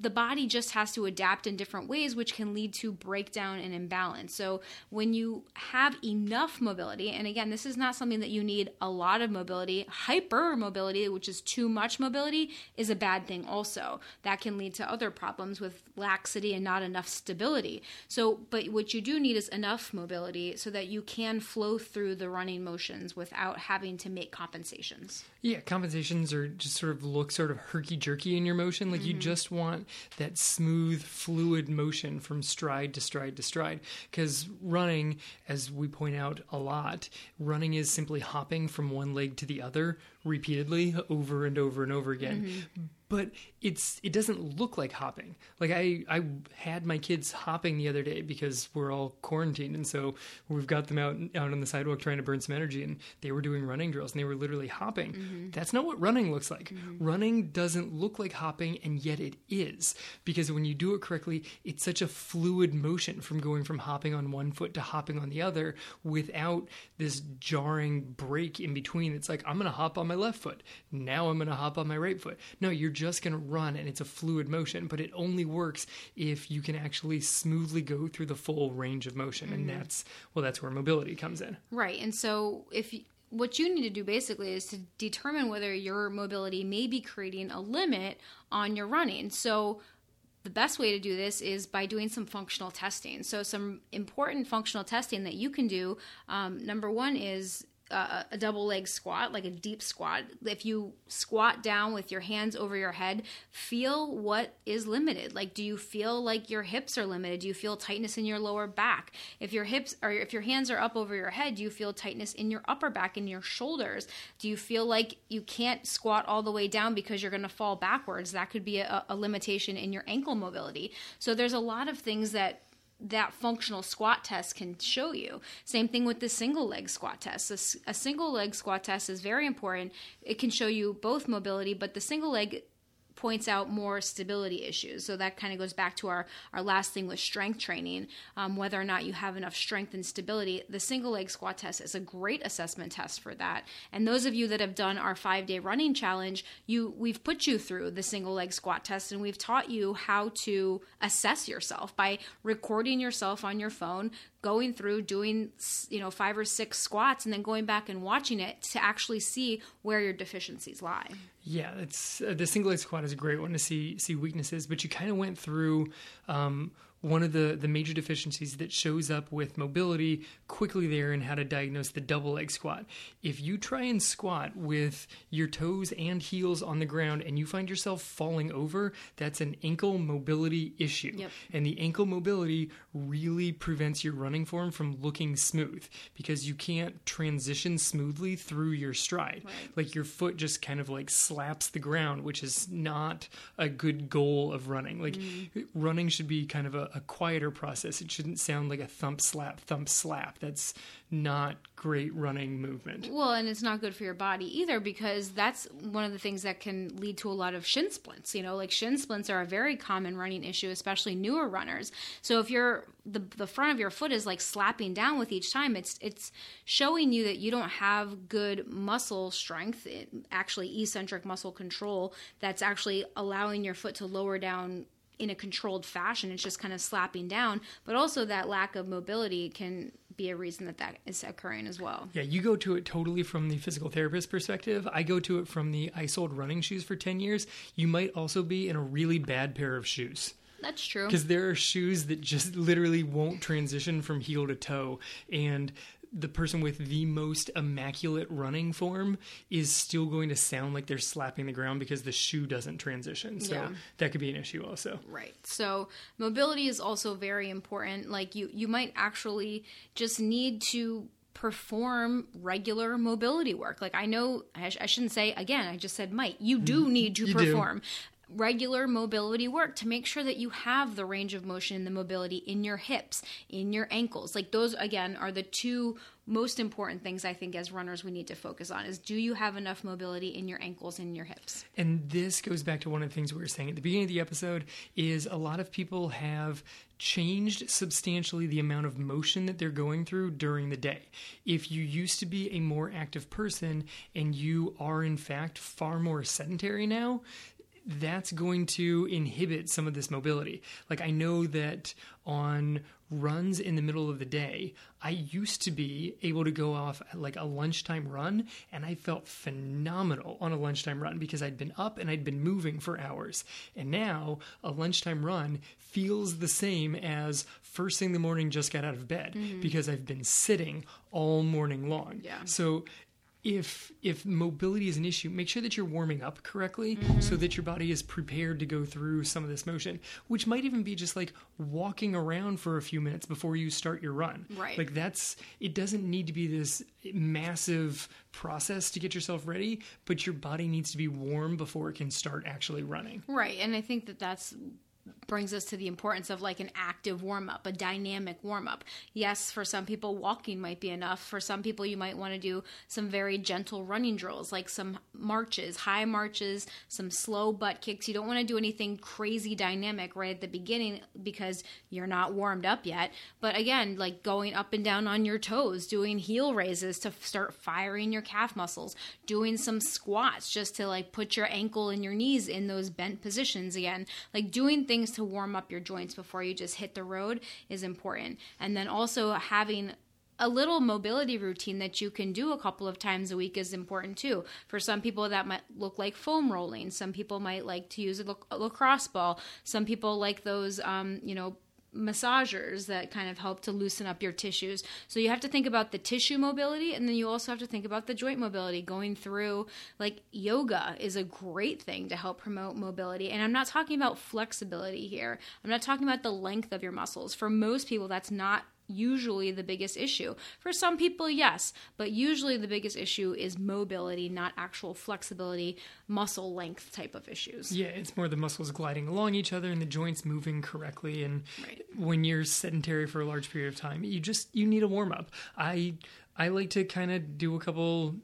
the body just has to adapt in different ways, which can lead to breakdown and imbalance. So, when you have enough mobility, and again, this is not something that you need a lot of mobility, hyper mobility, which is too much mobility, is a bad thing also. That can lead to other problems with laxity and not enough stability. So, but what you do need is enough mobility so that you can flow through the running motions without having to make compensations. Yeah, compensations are just sort of look sort of herky jerky in your motion. Like mm-hmm. you just want that smooth, fluid motion from stride to stride to stride. Because running, as we point out a lot, running is simply hopping from one leg to the other repeatedly over and over and over again. Mm-hmm but it's it doesn't look like hopping. Like I I had my kids hopping the other day because we're all quarantined, and so we've got them out out on the sidewalk trying to burn some energy, and they were doing running drills, and they were literally hopping. Mm-hmm. That's not what running looks like. Mm-hmm. Running doesn't look like hopping, and yet it is because when you do it correctly, it's such a fluid motion from going from hopping on one foot to hopping on the other without this jarring break in between. It's like I'm going to hop on my left foot, now I'm going to hop on my right foot. No, you're just going to run and it's a fluid motion, but it only works if you can actually smoothly go through the full range of motion. Mm-hmm. And that's, well, that's where mobility comes in. Right. And so if you, what you need to do basically is to determine whether your mobility may be creating a limit on your running. So, the best way to do this is by doing some functional testing. So, some important functional testing that you can do um, number one is uh, a double leg squat, like a deep squat. If you squat down with your hands over your head, feel what is limited. Like, do you feel like your hips are limited? Do you feel tightness in your lower back? If your hips or if your hands are up over your head, do you feel tightness in your upper back and your shoulders? Do you feel like you can't squat all the way down because you're going to fall backwards? That could be a, a limitation in your ankle mobility. So, there's a lot of things that that functional squat test can show you. Same thing with the single leg squat test. A, a, single leg squat test is very important. It can show you both mobility, but the single leg points out more stability issues. So that kind of goes back to our, our last thing with strength training, um, whether or not you have enough strength and stability. The single leg squat test is a great assessment test for that. And those of you that have done our five day running challenge, you we've put you through the single leg squat test and we've taught you how to assess yourself by recording yourself on your phone, going through doing you know five or six squats and then going back and watching it to actually see where your deficiencies lie. Yeah it's uh, the single leg squat is a great one to see see weaknesses but you kind of went through um, one of the, the major deficiencies that shows up with mobility quickly there and how to diagnose the double leg squat. If you try and squat with your toes and heels on the ground and you find yourself falling over, that's an ankle mobility issue. Yep. And the ankle mobility really prevents your running form from looking smooth because you can't transition smoothly through your stride. Right. Like your foot just kind of like slaps the ground, which is not a good goal of running. Like mm. running should be kind of a a, quieter process. It shouldn't sound like a thump slap, thump slap. That's not great running movement. Well, and it's not good for your body either because that's one of the things that can lead to a lot of shin splints. You know, like shin splints are a very common running issue, especially newer runners. So if you're the the front of your foot is like slapping down with each time, it's it's showing you that you don't have good muscle strength, actually eccentric muscle control that's actually allowing your foot to lower down in a controlled fashion. It's just kind of slapping down, but also that lack of mobility can be a reason that that is occurring as well. Yeah, you go to it totally from the physical therapist perspective. I go to it from the I sold running shoes for 10 years. You might also be in a really bad pair of shoes. That's true. Because there are shoes that just literally won't transition from heel to toe. And the person with the most immaculate running form is still going to sound like they're slapping the ground because the shoe doesn't transition. So yeah. that could be an issue also. Right. So mobility is also very important. Like you you might actually just need to perform regular mobility work. Like I know I, sh- I shouldn't say again, I just said might. You do mm-hmm. need to you perform. Do regular mobility work to make sure that you have the range of motion and the mobility in your hips, in your ankles. Like those again are the two most important things I think as runners we need to focus on is do you have enough mobility in your ankles and your hips? And this goes back to one of the things we were saying at the beginning of the episode is a lot of people have changed substantially the amount of motion that they're going through during the day. If you used to be a more active person and you are in fact far more sedentary now, that's going to inhibit some of this mobility. Like I know that on runs in the middle of the day, I used to be able to go off like a lunchtime run and I felt phenomenal on a lunchtime run because I'd been up and I'd been moving for hours. And now a lunchtime run feels the same as first thing in the morning just got out of bed mm-hmm. because I've been sitting all morning long. Yeah. So if if mobility is an issue, make sure that you're warming up correctly mm-hmm. so that your body is prepared to go through some of this motion, which might even be just like walking around for a few minutes before you start your run. Right. Like that's it doesn't need to be this massive process to get yourself ready, but your body needs to be warm before it can start actually running. Right. And I think that that's brings us to the importance of like an active warm up, a dynamic warm up. Yes, for some people, walking might be enough. For some people, you might want to do some very gentle running drills, like some marches, high marches, some slow butt kicks. You don't want to do anything crazy dynamic right at the beginning because you're not warmed up yet. But again, like going up and down on your toes, doing heel raises to start firing your calf muscles, doing some squats just to like put your ankle and your knees in those bent positions again, like doing things to warm up your joints before you just hit the road is important. And then also having a little mobility routine that you can do a couple of times a week is important too. For some people, that might look like foam rolling. Some people might like to use a, lacrosse ball. Some people like those, um, you know, massagers that kind of help to loosen up your tissues. So you have to think about the tissue mobility and then you also have to think about the joint mobility. Going through like yoga is a great thing to help promote mobility. And I'm not talking about flexibility here. I'm not talking about the length of your muscles. For most people that's not usually the biggest issue. For some people, yes, but usually the biggest issue is mobility, not actual flexibility, muscle length type of issues. Yeah, it's more the muscles gliding along each other and the joints moving correctly. And right. when you're sedentary for a large period of time, you just you need a warm up. I I like to kind of do a couple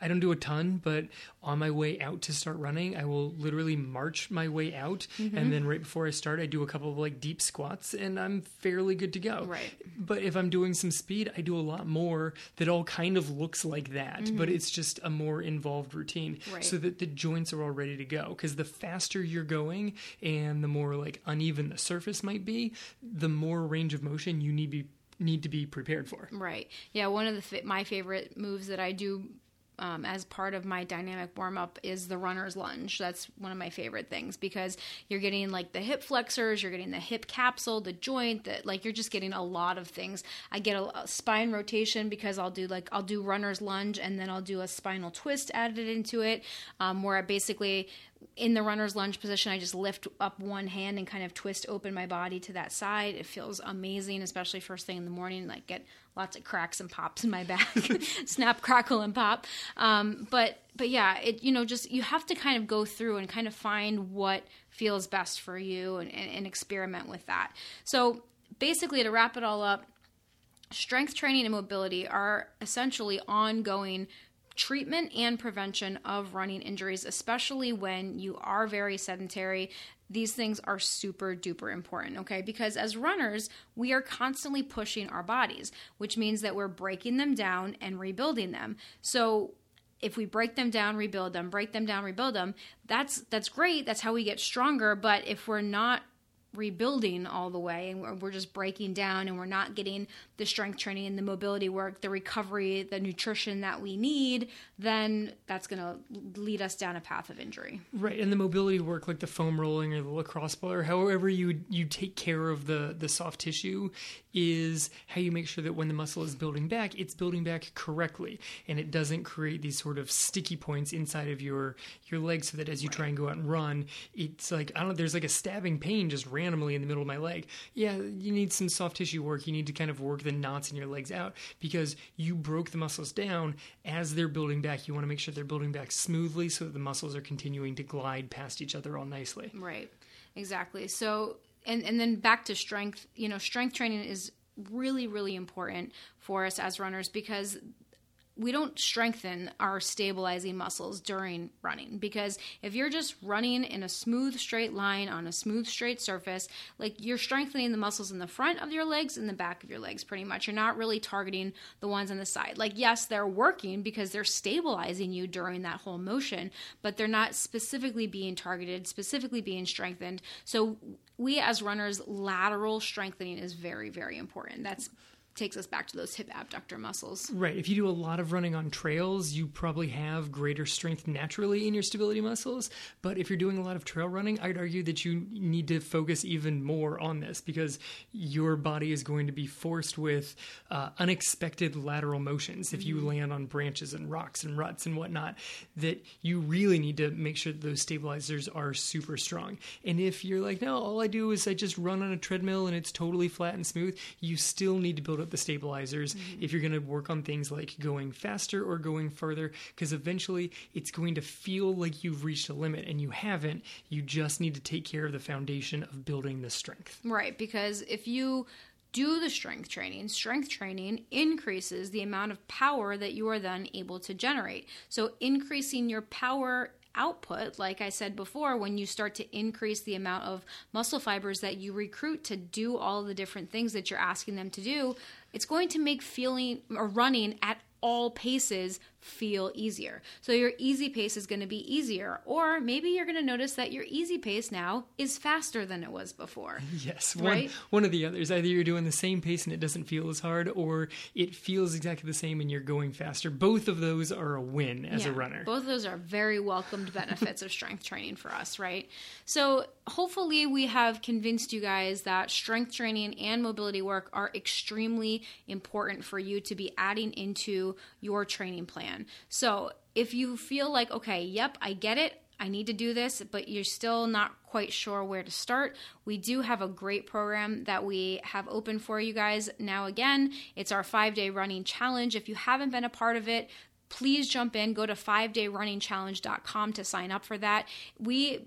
I don't do a ton, but on my way out to start running, I will literally march my way out, Mm-hmm. and then right before I start, I do a couple of like deep squats, and I'm fairly good to go. Right. But if I'm doing some speed, I do a lot more that all kind of looks like that, but it's just a more involved routine, Mm-hmm. Right. so that the joints are all ready to go. Because the faster you're going, and the more like uneven the surface might be, the more range of motion you need be need to be prepared for. Right. Yeah. One of the my favorite moves that I do um, as part of my dynamic warm up is the runner's lunge. That's one of my favorite things because you're getting like the hip flexors, you're getting the hip capsule, the joint, that like you're just getting a lot of things. I get a, a spine rotation because I'll do like I'll do runner's lunge and then I'll do a spinal twist added into it, um, where I basically in the runner's lunge position, I just lift up one hand and kind of twist open my body to that side. It feels amazing, especially first thing in the morning. Like get lots of cracks and pops in my back, snap, crackle, and pop. Um, but but yeah, it you know just you have to kind of go through and kind of find what feels best for you and, and, and experiment with that. So basically, to wrap it all up, strength training and mobility are essentially ongoing treatment and prevention of running injuries, especially when you are very sedentary. These things are super duper important, okay? Because as runners, we are constantly pushing our bodies, which means that we're breaking them down and rebuilding them. So, if we break them down, rebuild them, break them down, rebuild them, that's that's great. That's how we get stronger, but if we're not rebuilding all the way and we're, we're just breaking down and we're not getting the strength training and the mobility work the recovery the nutrition that we need then that's going to lead us down a path of injury. Right, and the mobility work, like the foam rolling or the lacrosse ball, or however you you take care of the the soft tissue, is how you make sure that when the muscle is building back, it's building back correctly, and it doesn't create these sort of sticky points inside of your your legs, so that as you try and go out and run, it's like I don't know, there's like a stabbing pain just randomly in the middle of my leg. Yeah, you need some soft tissue work. You need to kind of work the knots in your legs out because you broke the muscles down as they're building back. You want to make sure they're building back smoothly so that the muscles are continuing to glide past each other all nicely. right exactly so and and then back to strength you know strength training is really really important for us as runners because we don't strengthen our stabilizing muscles during running because if you're just running in a smooth straight line on a smooth straight surface like you're strengthening the muscles in the front of your legs and the back of your legs pretty much. You're not really targeting the ones on the side. Like yes they're working because they're stabilizing you during that whole motion but they're not specifically being targeted specifically being strengthened. So we as runners lateral strengthening is very very important. That's takes us back to those hip abductor muscles Right. If you do a lot of running on trails, you probably have greater strength naturally in your stability muscles. But if you're doing a lot of trail running, I'd argue that you need to focus even more on this because your body is going to be forced with uh, unexpected lateral motions if you land on branches and rocks and ruts and whatnot. That you really need to make sure that those stabilizers are super strong. And if you're like, no, all I do is I just run on a treadmill and it's totally flat and smooth, you still need to build up the stabilizers mm-hmm. if you're going to work on things like going faster or going further because eventually it's going to feel like you've reached a limit and you haven't. You just need to take care of the foundation of building the strength. Right, because if you do the strength training, strength training increases the amount of power that you are then able to generate. So, increasing your power output, like I said before, when you start to increase the amount of muscle fibers that you recruit to do all the different things that you're asking them to do, it's going to make feeling or running at all paces feel easier. So your easy pace is going to be easier, or maybe you're going to notice that your easy pace now is faster than it was before. yes one, Right? one of the others either you're doing the same pace and it doesn't feel as hard or it feels exactly the same and you're going faster both of those are a win as a runner Both of those are very welcomed benefits of strength training for us, right? So, hopefully, we have convinced you guys that strength training and mobility work are extremely important for you to be adding into your training plan. So, if you feel like, okay, yep, I get it. I need to do this, but you're still not quite sure where to start. We do have a great program that we have open for you guys now. Again, it's our five day running challenge. If you haven't been a part of it, please jump in go to 5dayrunningchallenge.com to sign up for that we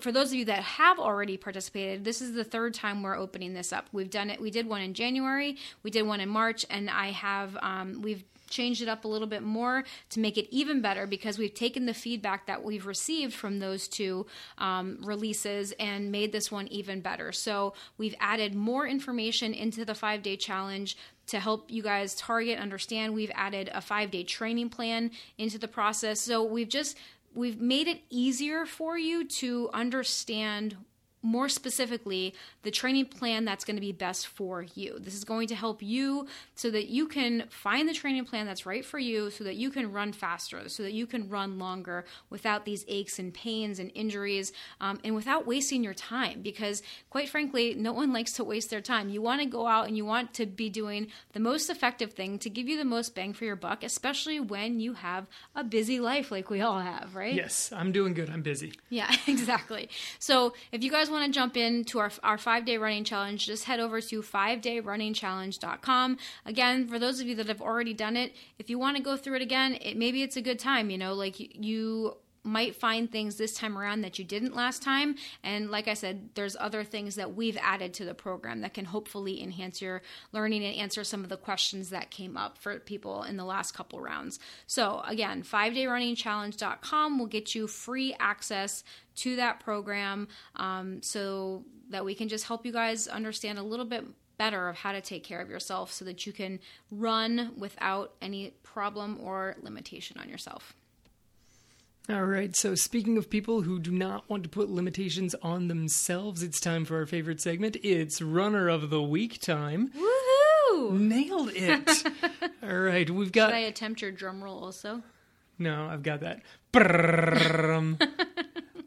for those of you that have already participated this is the third time we're opening this up we've done it we did one in january we did one in march and i have um, we've changed it up a little bit more to make it even better because we've taken the feedback that we've received from those two um, releases and made this one even better. So we've added more information into the five day challenge to help you guys target, understand. We've added a five day training plan into the process. So we've just we've made it easier for you to understand more specifically the training plan that's going to be best for you. This is going to help you so that you can find the training plan that's right for you so that you can run faster, so that you can run longer without these aches and pains and injuries um, and without wasting your time. Because, quite frankly, no one likes to waste their time. You want to go out and you want to be doing the most effective thing to give you the most bang for your buck, especially when you have a busy life like we all have, right? Yes, I'm doing good. I'm busy. Yeah, exactly. So, if you guys want to jump into our, our five day running challenge, just head over to 5dayrunningchallenge.com. Again, for those of you that have already done it, if you want to go through it again, it, maybe it's a good time, you know, like you might find things this time around that you didn't last time. And like I said, there's other things that we've added to the program that can hopefully enhance your learning and answer some of the questions that came up for people in the last couple rounds. So again, 5dayrunningchallenge.com will get you free access to that program um, so that we can just help you guys understand a little bit better of how to take care of yourself so that you can run without any problem or limitation on yourself. All right, so speaking of people who do not want to put limitations on themselves, it's time for our favorite segment. It's Runner of the Week time. Woohoo! Nailed it. All right, we've got. Should I attempt your drum roll also? No, I've got that.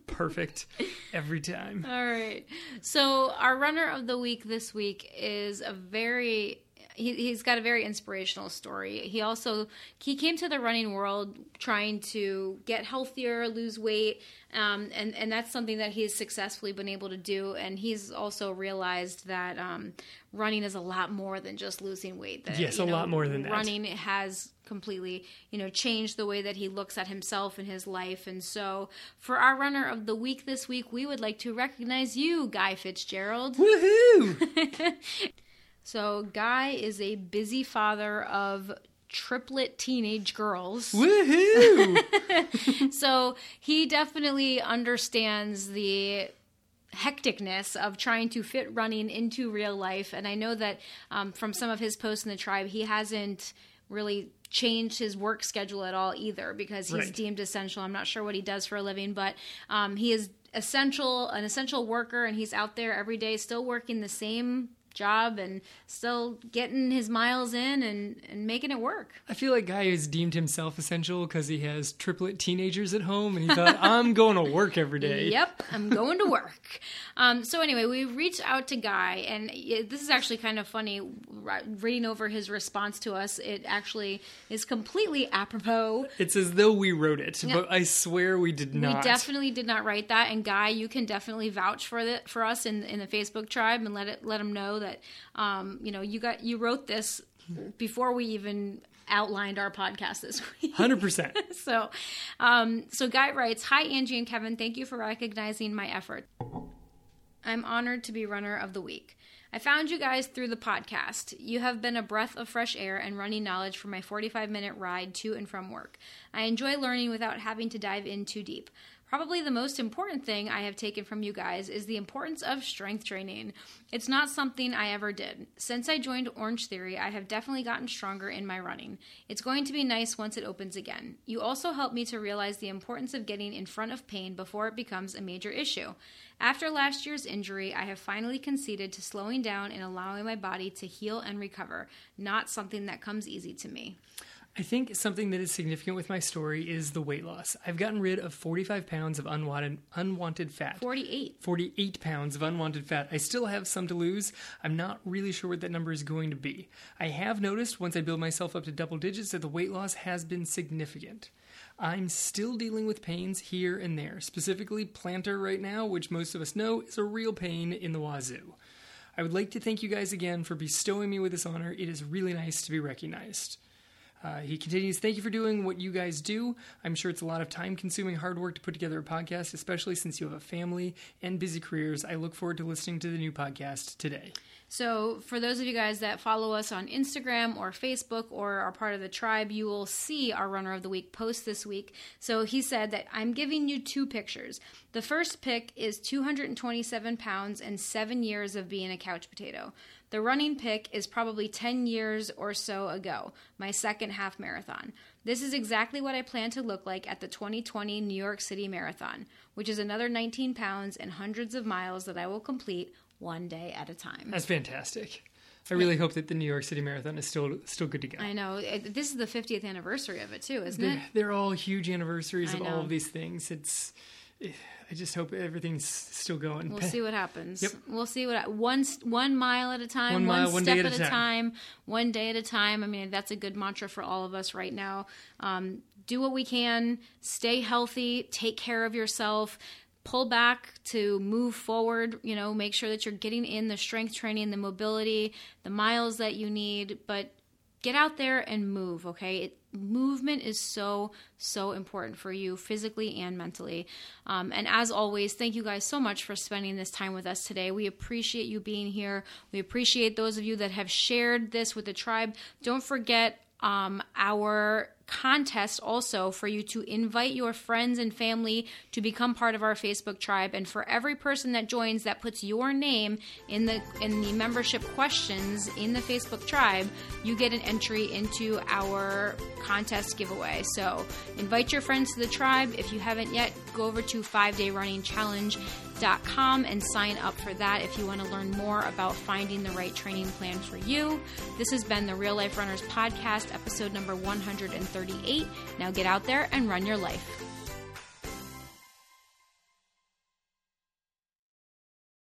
Perfect every time. All right. So, our runner of the week this week is a very he, has got a very inspirational story. He also he came to the running world trying to get healthier, lose weight, um, and and that's something that he's successfully been able to do. And he's also realized that um, running is a lot more than just losing weight. That, yes, a know, lot more than that. Running has completely you know changed the way that he looks at himself and his life. And so, for our runner of the week this week, we would like to recognize you, Guy Fitzgerald. Woohoo! So, Guy is a busy father of triplet teenage girls. Woohoo! so, he definitely understands the hecticness of trying to fit running into real life. And I know that um, from some of his posts in the tribe, he hasn't really changed his work schedule at all either because he's right. deemed essential. I'm not sure what he does for a living, but um, he is essential, an essential worker, and he's out there every day still working the same job and still getting his miles in and, and making it work. I feel like Guy has deemed himself essential because he has triplet teenagers at home and he thought, I'm going to work every day. Yep, I'm going to work. um, so, anyway, we reached out to Guy, and this is actually kind of funny. Reading over his response to us, it actually is completely apropos. It's as though we wrote it, yep. but I swear we did not. We definitely did not write that. And Guy, you can definitely vouch for it for us in in the Facebook tribe and let it let him know that that um, you know you got you wrote this before we even outlined our podcast this week. Hundred percent. So, um, so Guy writes, "Hi Angie and Kevin, thank you for recognizing my effort. I'm honored to be runner of the week." I found you guys through the podcast. You have been a breath of fresh air and running knowledge for my 45 minute ride to and from work. I enjoy learning without having to dive in too deep. Probably the most important thing I have taken from you guys is the importance of strength training. It's not something I ever did. Since I joined Orange Theory, I have definitely gotten stronger in my running. It's going to be nice once it opens again. You also helped me to realize the importance of getting in front of pain before it becomes a major issue. After last year's injury, I have finally conceded to slowing down and allowing my body to heal and recover, not something that comes easy to me. I think something that is significant with my story is the weight loss. I've gotten rid of 45 pounds of unwanted unwanted fat. 48. 48 pounds of unwanted fat. I still have some to lose. I'm not really sure what that number is going to be. I have noticed once I build myself up to double digits that the weight loss has been significant. I'm still dealing with pains here and there, specifically plantar right now, which most of us know is a real pain in the wazoo. I would like to thank you guys again for bestowing me with this honor. It is really nice to be recognized. Uh, he continues, Thank you for doing what you guys do. I'm sure it's a lot of time consuming hard work to put together a podcast, especially since you have a family and busy careers. I look forward to listening to the new podcast today. So, for those of you guys that follow us on Instagram or Facebook or are part of the tribe, you will see our Runner of the Week post this week. So, he said that I'm giving you two pictures. The first pick is 227 pounds and seven years of being a couch potato. The running pick is probably 10 years or so ago, my second half marathon. This is exactly what I plan to look like at the 2020 New York City Marathon, which is another 19 pounds and hundreds of miles that I will complete one day at a time. That's fantastic. I really hope that the New York City Marathon is still still good to go. I know this is the 50th anniversary of it too, isn't they're, it? they're all huge anniversaries I of all of these things. It's I just hope everything's still going. We'll see what happens. Yep. We'll see what one one mile at a time, One mile, one step at, at a a time. time, one day at a time. I mean, that's a good mantra for all of us right now. Um, do what we can, stay healthy, take care of yourself. Pull back to move forward. You know, make sure that you're getting in the strength training, the mobility, the miles that you need. But get out there and move okay it, movement is so so important for you physically and mentally um, and as always thank you guys so much for spending this time with us today we appreciate you being here we appreciate those of you that have shared this with the tribe don't forget um, our contest also for you to invite your friends and family to become part of our Facebook tribe. And for every person that joins that puts your name in the in the membership questions in the Facebook tribe you get an entry into our contest giveaway. So invite your friends to the tribe. If you haven't yet go over to 5 day running challenge com and sign up for that if you want to learn more about finding the right training plan for you. This has been the Real Life Runners Podcast, episode number 138. Now get out there and run your life.